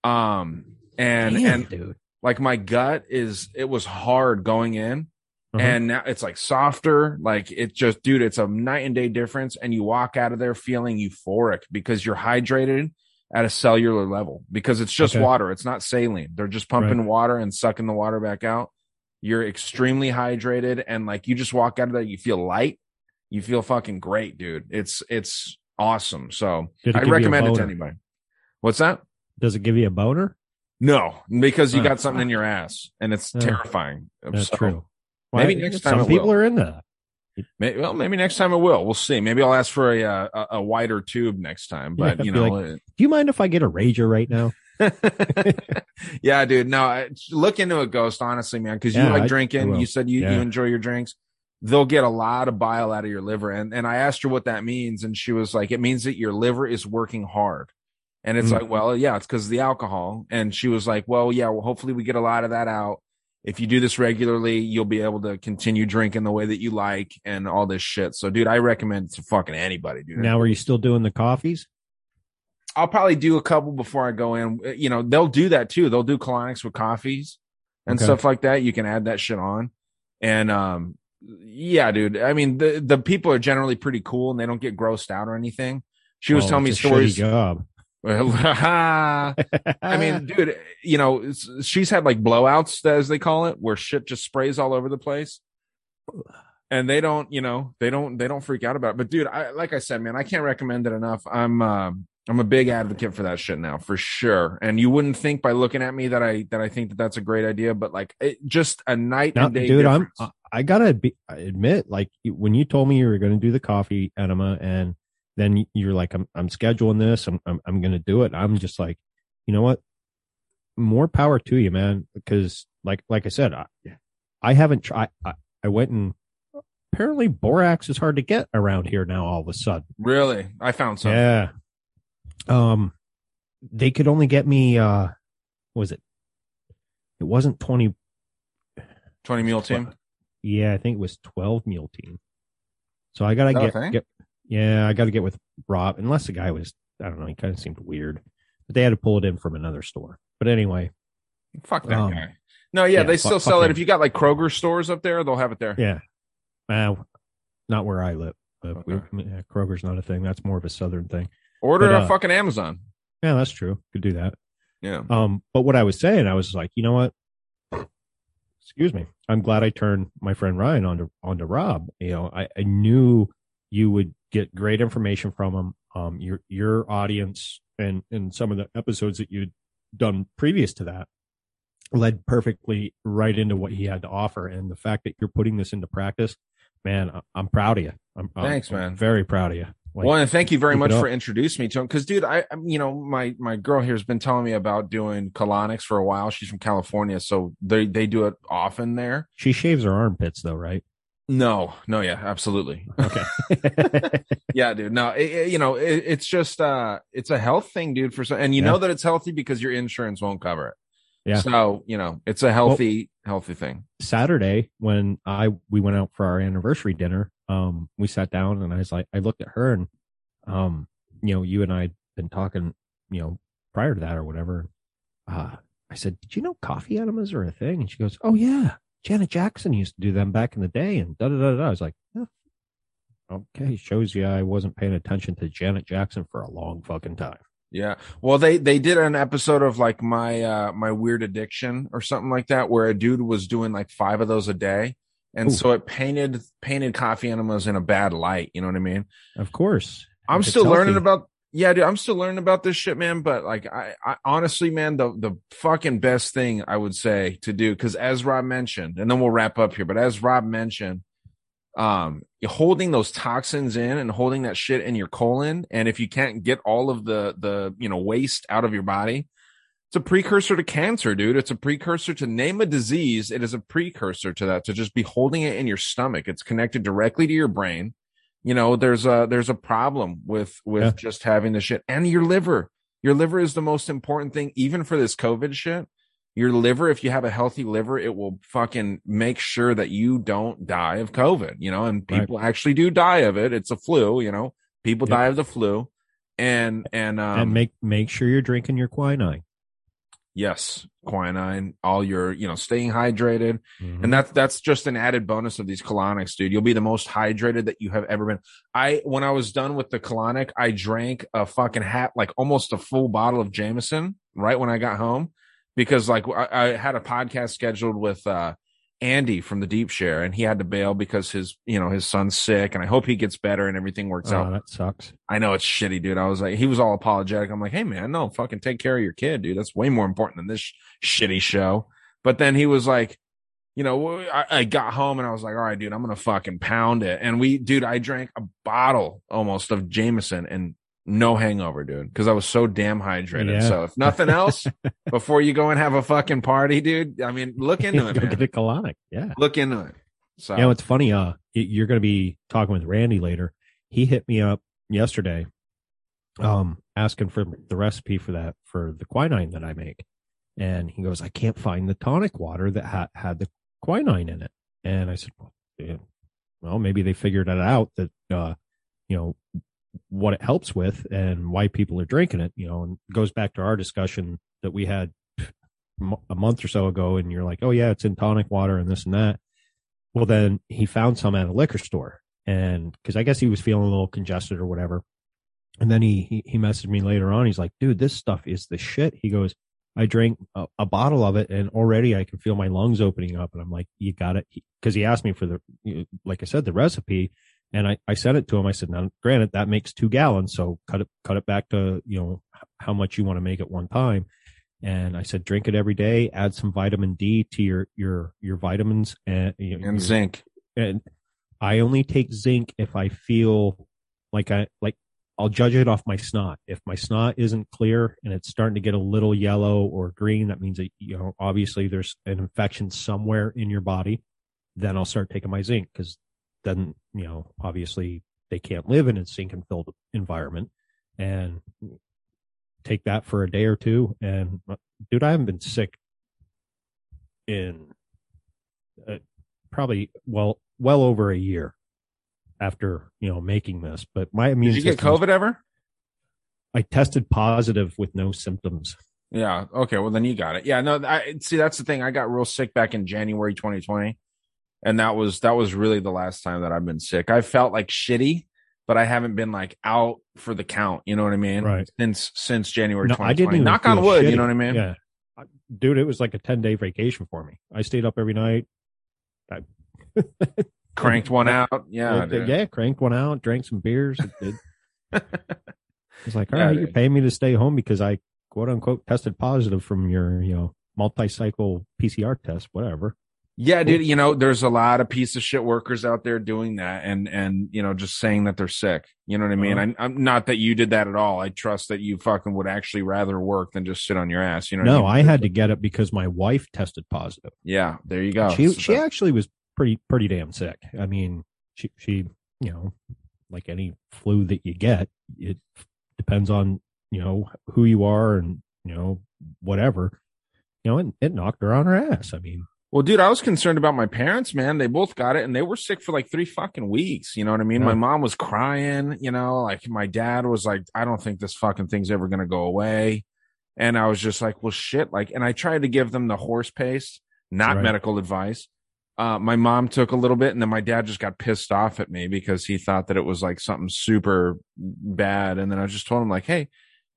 Um, and, Damn, and dude. like my gut is, it was hard going in Uh-huh. and now it's like softer like it just dude it's a night and day difference and you walk out of there feeling euphoric because you're hydrated at a cellular level because it's just Okay. water it's not saline they're just pumping water and sucking the water back out you're extremely hydrated and like you just walk out of there you feel light you feel fucking great dude it's it's awesome so it i give you a recommend it to anybody what's that Does it give you a boner? no because you Oh, got something in your ass and it's Oh. terrifying That's So- true. maybe Why- next time Some it people will. are in that. Maybe, well, maybe next time it will. We'll see. Maybe I'll ask for a uh, a, a wider tube next time. But Yeah, you know, like- Do you mind if I get a rager right now? yeah, dude. No, I- look into a ghost, honestly, man, because you Yeah, like I- I drinking. You said you, Yeah. you enjoy your drinks. They'll get a lot of bile out of your liver, and and I asked her what that means, and she was like, "It means that your liver is working hard." And it's Mm. like, well, yeah, it's because of the alcohol. And she was like, well, yeah, well, hopefully we get a lot of that out. If you do this regularly, you'll be able to continue drinking the way that you like and all this shit. So, dude, I recommend it to fucking anybody, dude. Now, are you still doing the coffees? I'll probably do a couple before I go in. You know, they'll do that too. They'll do colonics with coffees and Okay. stuff like that. You can add that shit on. And um, yeah, dude. I mean, the the people are generally pretty cool and they don't get grossed out or anything. She was Well, telling me stories. job. I mean, dude, you know, she's had like blowouts, as they call it, where shit just sprays all over the place. And they don't, you know, they don't, they don't freak out about it. But dude, I, like I said, man, I can't recommend it enough. I'm, um, I'm a big advocate for that shit now, for sure. And you wouldn't think by looking at me that I, that I think that that's a great idea, but like, it, just a night Now, and day dude, I'm. I- I gotta be, admit, like when you told me you were going to do the coffee enema, and then you're like, I'm I'm scheduling this, I'm I'm, I'm going to do it. I'm just like, you know what? More power to you, man. Because like like I said, I, I haven't tried. I, I went and apparently borax is hard to get around here now. All of a sudden, really, I found some. yeah. Um, they could only get me. uh what Was it? It wasn't twenty 20 Mule Team. Yeah, I think it was 12 Mule Team. So I gotta Is that a get, get yeah, I gotta get with Rob, unless the guy was I don't know, he kind of seemed weird. But they had to pull it in from another store. But anyway, Fuck that Um, guy. No, yeah, yeah, they still fuck sell it. him. If you got like Kroger stores up there, they'll have it there. yeah. Uh, not where I live. But we, Okay. yeah, Kroger's not a thing. That's more of a southern thing. Order But, a uh, fucking Amazon. Yeah, that's true. Could do that. Yeah. Um, but what I was saying, I was like, you know what? Excuse me. I'm glad I turned my friend Ryan onto onto Rob. You know, I, I knew you would get great information from him. Um, your your audience and and some of the episodes that you'd done previous to that led perfectly right into what he had to offer. And the fact that you're putting this into practice, man, I- I'm proud of you. I'm, I'm- Thanks, I'm man. very proud of you. Like, well, and thank you very much for introducing me to him. Because, dude, I, you know, my my girl here has been telling me about doing colonics for a while. She's from California, so they they do it often there. she shaves her armpits though, right? No, no, yeah, absolutely. Okay. yeah, dude. No, it, it- you know, it, it's just uh, it's a health thing, dude. For some, and you Yeah. know that it's healthy because your insurance won't cover it. Yeah. So you know, it's a healthy, healthy thing. Saturday when I we went out for our anniversary dinner, um, we sat down and I was like, I looked at her and, um, you know, you and I had been talking, you know, prior to that or whatever. Uh, I said, did you know coffee enemas are a thing? And she goes, oh yeah, Janet Jackson used to do them back in the day. And da da da da. I was like, "Huh. okay, shows you I wasn't paying attention to Janet Jackson for a long fucking time. Yeah. Well, they they did an episode of like my uh my weird addiction or something like that where a dude was doing like five of those a day. And Ooh. so it painted painted coffee enemas in a bad light, you know what I mean? Of course, I'm it's still learning healthy. about yeah, dude, I'm still learning about this shit, man. But like I, I honestly, man, the the fucking best thing I would say to do, because as Rob mentioned, and then we'll wrap up here, but as Rob mentioned, um you're holding those toxins in and holding that shit in your colon. And if you can't get all of the the you know waste out of your body it's a precursor to cancer dude. It's a precursor to name a disease it is a precursor to that to just be holding it in your stomach. It's connected directly to your brain. You know there's a there's a problem with with Yeah. just having the shit. And your liver. Your liver is the most important thing even for this covid shit your liver, if you have a healthy liver, it will fucking make sure that you don't die of COVID, you know, and Right. people actually do die of it. It's a flu, you know, people Yep. die of the flu. And, and, um, and make make sure you're drinking your quinine. yes, quinine, all your, you know, staying hydrated. Mhm. And that's, that's just an added bonus of these colonics, dude. You'll be the most hydrated that you have ever been. I, when I was done with the colonic, I drank a fucking hat, like almost a full bottle of Jameson right when I got home because like I, I had a podcast scheduled with, uh, Andy from the Deep Share, and he had to bail because his, you know, his son's sick, and I hope he gets better and everything works Oh, out. that sucks. I know it's shitty, dude. I was like, he was all apologetic. I'm like, hey man, no, fucking take care of your kid, dude. That's way more important than this sh- shitty show. But then he was like, you know, I, I got home and I was like, all right, dude, I'm gonna fucking pound it. And we, dude, I drank a bottle almost of Jameson and no hangover, dude, because I was so damn hydrated. Yeah. So if nothing else, before you go and have a fucking party, dude, I mean, look into it, Go man. get a colonic. Yeah. Look into it. So You know, it's funny. Uh, you're going to be talking with Randy later. He hit me up yesterday, um, asking for the recipe for that for the quinine that I make, and he goes, "I can't find the tonic water that ha- had the quinine in it." And I said, "Well, yeah, well, maybe they figured it out that, uh, you know, what it helps with and why people are drinking it. You know, and goes back to our discussion that we had." a month or so ago, and you're like, "Oh yeah, it's in tonic water and this and that." well, then he found some at a liquor store, and because I guess he was feeling a little congested or whatever. And then he, he he messaged me later on. He's like, "Dude, this stuff is the shit." He goes, "I drank a, a bottle of it, and already I can feel my lungs opening up." And I'm like, "You got it," because he asked me for the, like I said, the recipe, and I I sent it to him. I said, "Now, granted, that makes two gallons, so cut it cut it back to you know how much you want to make at one time." And I said, drink it every day. Add some vitamin D to your your your vitamins and you know, And your- zinc. and I only take zinc if I feel like I like I'll judge it off my snot. If my snot isn't clear and it's starting to get a little yellow or green, that means that you know obviously there's an infection somewhere in your body. Then I'll start taking my zinc because then you know obviously they can't live in a zinc and filled environment and take that for a day or two. And uh, dude, I haven't been sick in uh, probably well well over a year after you know making this. But my immune Did you get COVID ever? I tested positive with no symptoms. Yeah. Okay. Well, then you got it. Yeah. No. I see. That's the thing. I got real sick back in January 2020, and that was that was really the last time that I've been sick. I felt like shitty, but I haven't been like out for the count. You know what I mean? Right. Since since January No, 2020. I didn't Knock on wood. You know what I mean? Yeah, dude, it was like a ten day vacation for me. I stayed up every night. I Cranked one out. Yeah. yeah, yeah, cranked one out, drank some beers. It, like, all Yeah, right, you're paying me to stay home because I quote unquote tested positive from your you know multi cycle PCR test, whatever. Yeah, dude. You know, there's a lot of piece of shit workers out there doing that, and and you know, just saying that they're sick. You know what I mean? Uh-huh. I, I'm not that you did that at all. I trust that you fucking would actually rather work than just sit on your ass. You know? what no, mean? I had to get it because my wife tested positive. Yeah, there you go. she So she that- actually was pretty pretty damn sick. I mean, she she you know like any flu that you get, it depends on you know who you are and you know whatever. You know, it, it knocked her on her ass. I mean, Well, dude, I was concerned about my parents, man. They both got it and they were sick for like three fucking weeks. You know what I mean? Yeah. My mom was crying, you know, like my dad was like, I don't think this fucking thing's ever going to go away. And I was just like, well, shit. Like, and I tried to give them the horse paste, not Right. medical advice. Uh, my mom took a little bit and then my dad just got pissed off at me because he thought that it was like something super bad. And then I just told him like, Hey,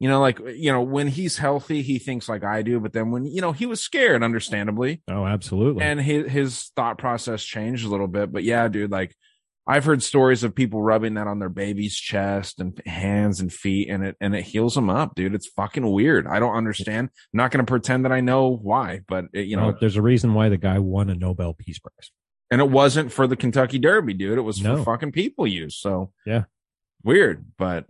you know, like, you know, when he's healthy, he thinks like I do. But then when, you know, he was scared, understandably oh, absolutely. and his his thought process changed a little bit. But yeah, dude, like I've heard stories of people rubbing that on their baby's chest and hands and feet, and it and it heals them up, dude. It's fucking weird. I don't understand. I'm not gonna pretend that I know why, but it, you know, Well, there's a reason why the guy won a Nobel Peace Prize. and it wasn't for the Kentucky Derby, dude. It was No. for fucking people use. So Yeah. weird, but.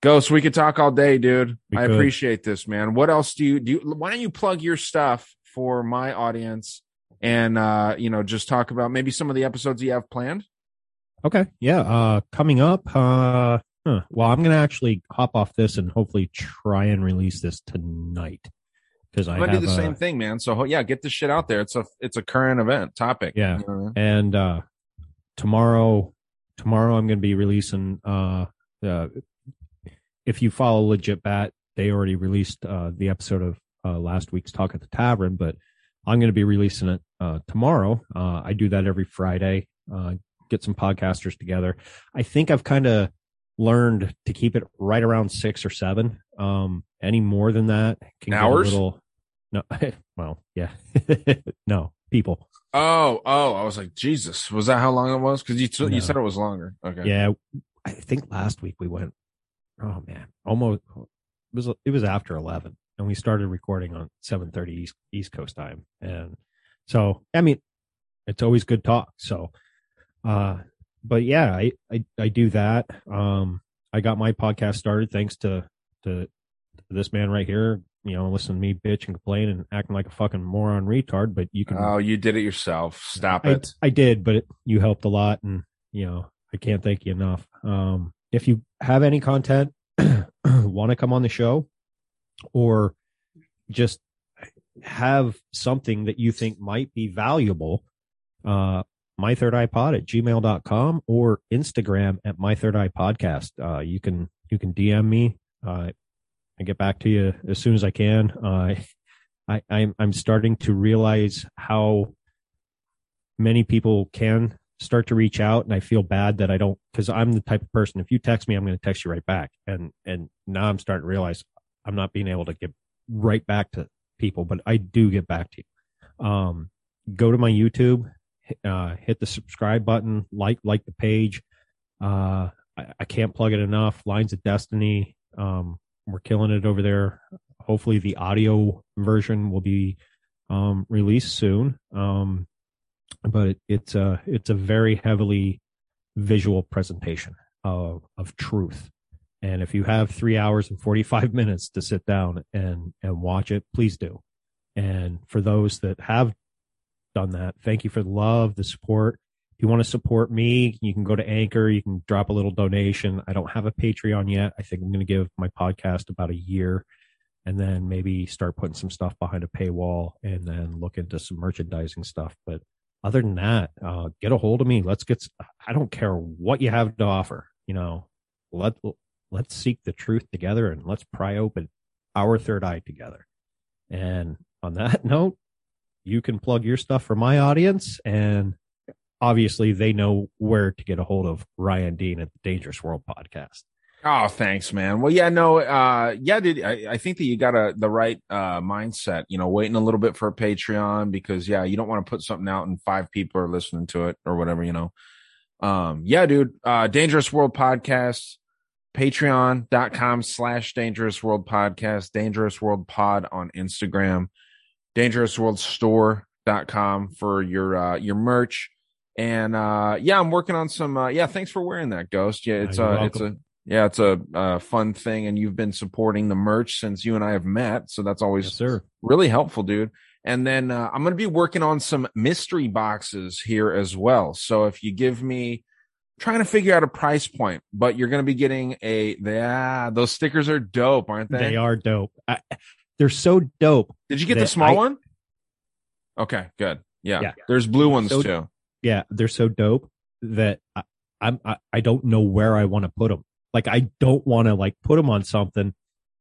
Ghost, we could talk all day, dude. We I could. appreciate this, man. What else do you do? You, why don't you plug your stuff for my audience and uh, you know, just talk about maybe some of the episodes you have planned? Okay. Yeah. Uh, coming up, uh, huh. well, I'm going to actually hop off this and hopefully try and release this tonight because I gonna do the a- same thing, man. So yeah, get this shit out there. It's a it's a current event topic. Yeah. You know and uh tomorrow tomorrow i'm going to be releasing uh uh if you follow legit bat they already released uh the episode of uh last week's talk at the tavern but i'm going to be releasing it uh tomorrow uh i do that every friday uh get some podcasters together i think i've kind of learned to keep it right around six or seven um any more than that can Hours? get a little no well yeah no people Oh, oh, I was like, Jesus, was that how long it was? Because you t- No. you said it was longer. Okay. Yeah, I think last week we went. Oh man, almost it was it was after eleven, and we started recording on seven thirty East East Coast time, and so I mean, it's always good talk. So, uh, but yeah, I I I do that. Um, I got my podcast started thanks to to this man right here. You know, listen to me bitch and complain and acting like a fucking moron retard. But you can Oh, you did it yourself. Stop I, it. I did, but it, you helped a lot, and you know I can't thank you enough. Um, if you have any content, want to come on the show, or just have something that you think might be valuable, uh, my third eye pod at gmail.com or Instagram at my third eye podcast. Uh, you can, you can DM me. Uh, I get back to you as soon as I can. Uh, I, I'm, I'm starting to realize how many people can start to reach out and I feel bad that I don't because I'm the type of person if you text me I'm going to text you right back. And and now I'm starting to realize I'm not being able to get right back to people but I do get back to you. Um go to my YouTube uh hit the subscribe button like like the page. Uh I, I can't plug it enough. Lines of Destiny um we're killing it over there. Hopefully the audio version will be um released soon. Um but it, it's a it's a very heavily visual presentation of of truth. And if you have three hours and forty five minutes to sit down and and watch it, please do. And for those that have done that, thank you for the love, the support. If you want to support me, you can go to Anchor. You can drop a little donation. I don't have a Patreon yet. I think I'm going to give my podcast about a year and then maybe start putting some stuff behind a paywall and then look into some merchandising stuff. But other than that, uh, get a hold of me. Let's get, I don't care what you have to offer, you know, let, let's seek the truth together and let's pry open our third eye together. And on that note, you can plug your stuff for my audience and obviously they know where to get a hold of Ryan Dean at the Dangerous World podcast. Oh, thanks, man. Well, yeah, no, uh, yeah, dude, I, I think that you got a, the right, uh, mindset, you know, waiting a little bit for a Patreon because, yeah, you don't want to put something out and five people are listening to it or whatever, you know. Um, yeah, dude, uh, Dangerous World Podcast, patreon.com slash Dangerous World Podcast, Dangerous World Pod on Instagram, Dangerous World Store.com for your, uh, your merch. And, uh, yeah, I'm working on some, uh, yeah, thanks for wearing that ghost. Yeah, it's, uh, it's a. yeah, it's a, a fun thing, and you've been supporting the merch since you and I have met, so that's always Yes, really helpful, dude. And then uh, I'm going to be working on some mystery boxes here as well. So if you give me, trying to figure out a price point, but you're going to be getting a, yeah, those stickers are dope, aren't they? They are dope. I, they're so dope. Did you get the small I- one? Okay, good. Yeah, Yeah. there's blue ones So- too. Yeah, they're so dope that I, I'm I, I don't know where I want to put them. Like I don't want to like put them on something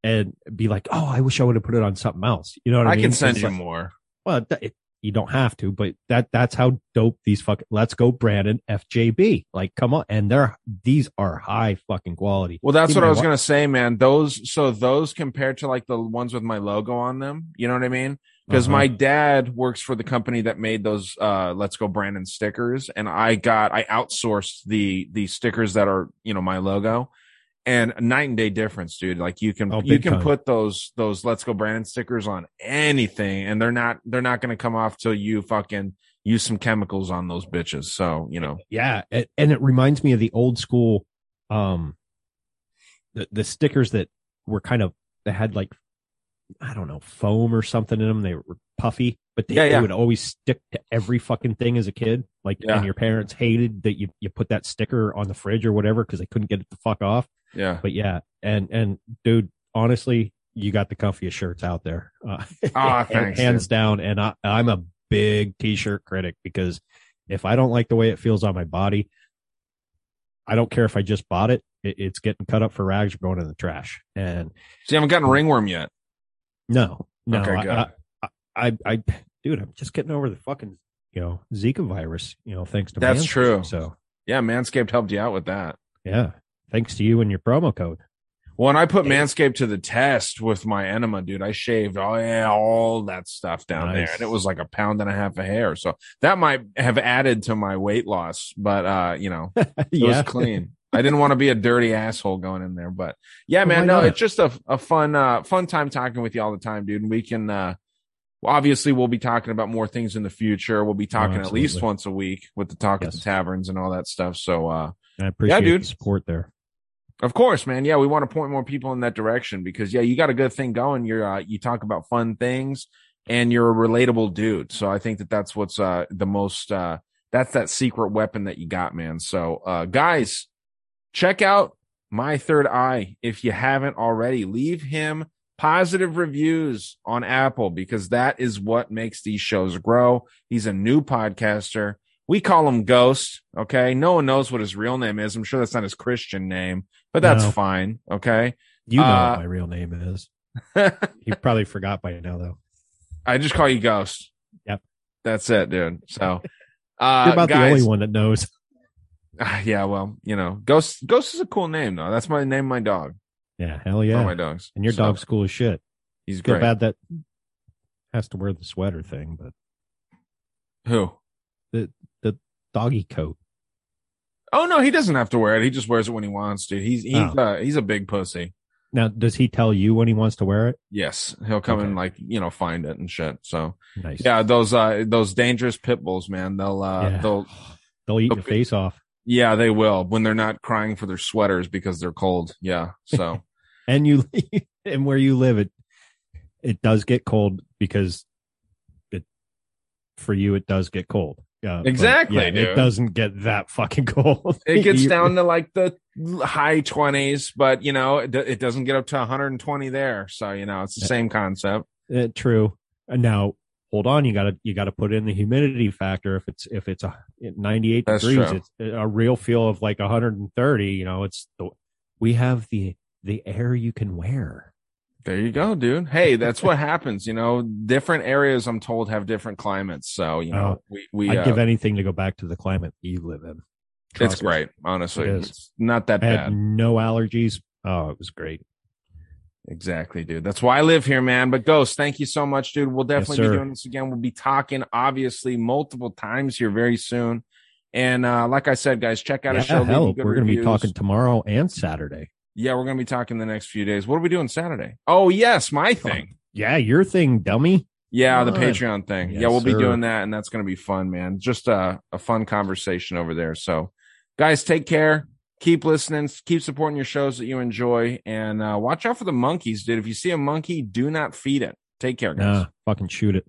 and be like, oh, I wish I would have put it on something else. You know what I, I mean? I can send It's you like- more. Well, it, you don't have to, but that that's how dope these fucking Let's Go Brandon FJB. Like, come on, and they're these are high fucking quality. Well, that's Even what I was wa- gonna say, man. Those so those compared to like the ones with my logo on them, you know what I mean? Because Uh-huh. my dad works for the company that made those uh Let's Go Brandon stickers, and I got I outsourced the the stickers that are you know my logo, and a night and day difference, dude. Like you can Oh, you can time. put those those Let's Go Brandon stickers on anything, and they're not they're not gonna come off till you fucking use some chemicals on those bitches. So you know, Yeah, it, and it reminds me of the old school, um, the the stickers that were kind of they had like I don't know foam or something in them. They were puffy, but they, Yeah, they would always stick to every fucking thing as a kid. Like, Yeah. and your parents hated that you you put that sticker on the fridge or whatever because they couldn't get it to fuck off. yeah. But yeah, and and dude, honestly, you got the comfiest shirts out there, uh, hand- thanks, hands dude. down. And I, I'm a big t-shirt critic because if I don't like the way it feels on my body, I don't care if I just bought it. it it's getting cut up for rags or going in the trash. And see, I haven't gotten ringworm yet. No, no, Okay, I, good. I, I, I, dude, I'm just getting over the fucking, you know, Zika virus. You know, thanks to That's Manscaped. true. So Yeah, Manscaped helped you out with that. yeah, thanks to you and your promo code. Well, and I put Manscaped to the test with my enema, dude. I shaved all yeah, all that stuff down there, and it was like a pound and a half of hair. So that might have added to my weight loss, but uh, you know, it yeah, was clean. I didn't want to be a dirty asshole going in there, but yeah, man, why no, not? it's just a a fun uh fun time talking with you all the time, dude. And we can uh obviously we'll be talking about more things in the future. We'll be talking at least Oh, once a week with the talk at the taverns and all that stuff. So uh I appreciate dude. the support there. Of course, man. Yeah, we want to point more people in that direction because yeah, you got a good thing going. You're uh, you talk about fun things and you're a relatable dude. So I think that that's what's uh the most uh that's that secret weapon that you got, man. So uh guys, check out my third eye if you haven't already. Leave him positive reviews on Apple because that is what makes these shows grow. He's a new podcaster. We call him Ghost. Okay. No one knows what his real name is. I'm sure that's not his Christian name, but that's No. fine. Okay. You know Uh, what my real name is. You probably forgot by now, though. I just call you Ghost. Yep. That's it, dude. So, Uh, You're about guys, the only one that knows. Ah, yeah, well, you know, Ghost Ghost is a cool name though. That's my name, my dog. Yeah, hell yeah. my dogs. And your So, dog's cool as shit. He's Feel great. bad that has to wear the sweater thing, but Who? the the doggy coat. Oh no, he doesn't have to wear it. He just wears it when he wants, to. He's he's Oh. uh, he's a big pussy. Now, does he tell you when he wants to wear it? Yes, he'll come and like you know find it and shit. So Nice. yeah, those uh those dangerous pit bulls, man. They'll uh Yeah. they'll They'll eat your Okay. face off. Yeah they will when they're not crying for their sweaters because they're cold. Yeah, so And you and where you live, it it does get cold because it for you it does get cold. Yeah, Exactly, yeah. It doesn't get that fucking cold. it gets down to like the high twenties, but you know it, it doesn't get up to 120 there. So you know it's the same concept. Uh, true. Now hold on, you gotta you gotta put in the humidity factor. If it's if it's a 98 That's degrees, true. it's a real feel of like 130. You know, it's the we have the the air you can wear. There you go, dude. Hey, that's what happens. You know, different areas I'm told have different climates. So you know, Oh, we we I'd uh, give anything to go back to the climate you live in. it's me. great. Honestly, It it's not that I had bad. no allergies. Oh, it was great. Exactly, dude. That's why I live here, man. But Ghost, thank you so much, dude. We'll definitely be doing this again. We'll be talking obviously multiple times here very soon. And uh like I said, guys, check out Yeah, a show. hell, we're going to be talking tomorrow and Saturday. Yeah, we're gonna be talking the next few days. What are we doing Saturday? Oh yes, my thing. Yeah, your thing, dummy. Yeah, the on. Patreon thing. Yes, yeah, we'll be doing that, and that's going to be fun, man. Just a, a fun conversation over there. So, guys, take care. Keep listening. Keep supporting your shows that you enjoy, and uh, watch out for the monkeys, dude. If you see a monkey, do not feed it. Take care, guys. Nah, fucking shoot it.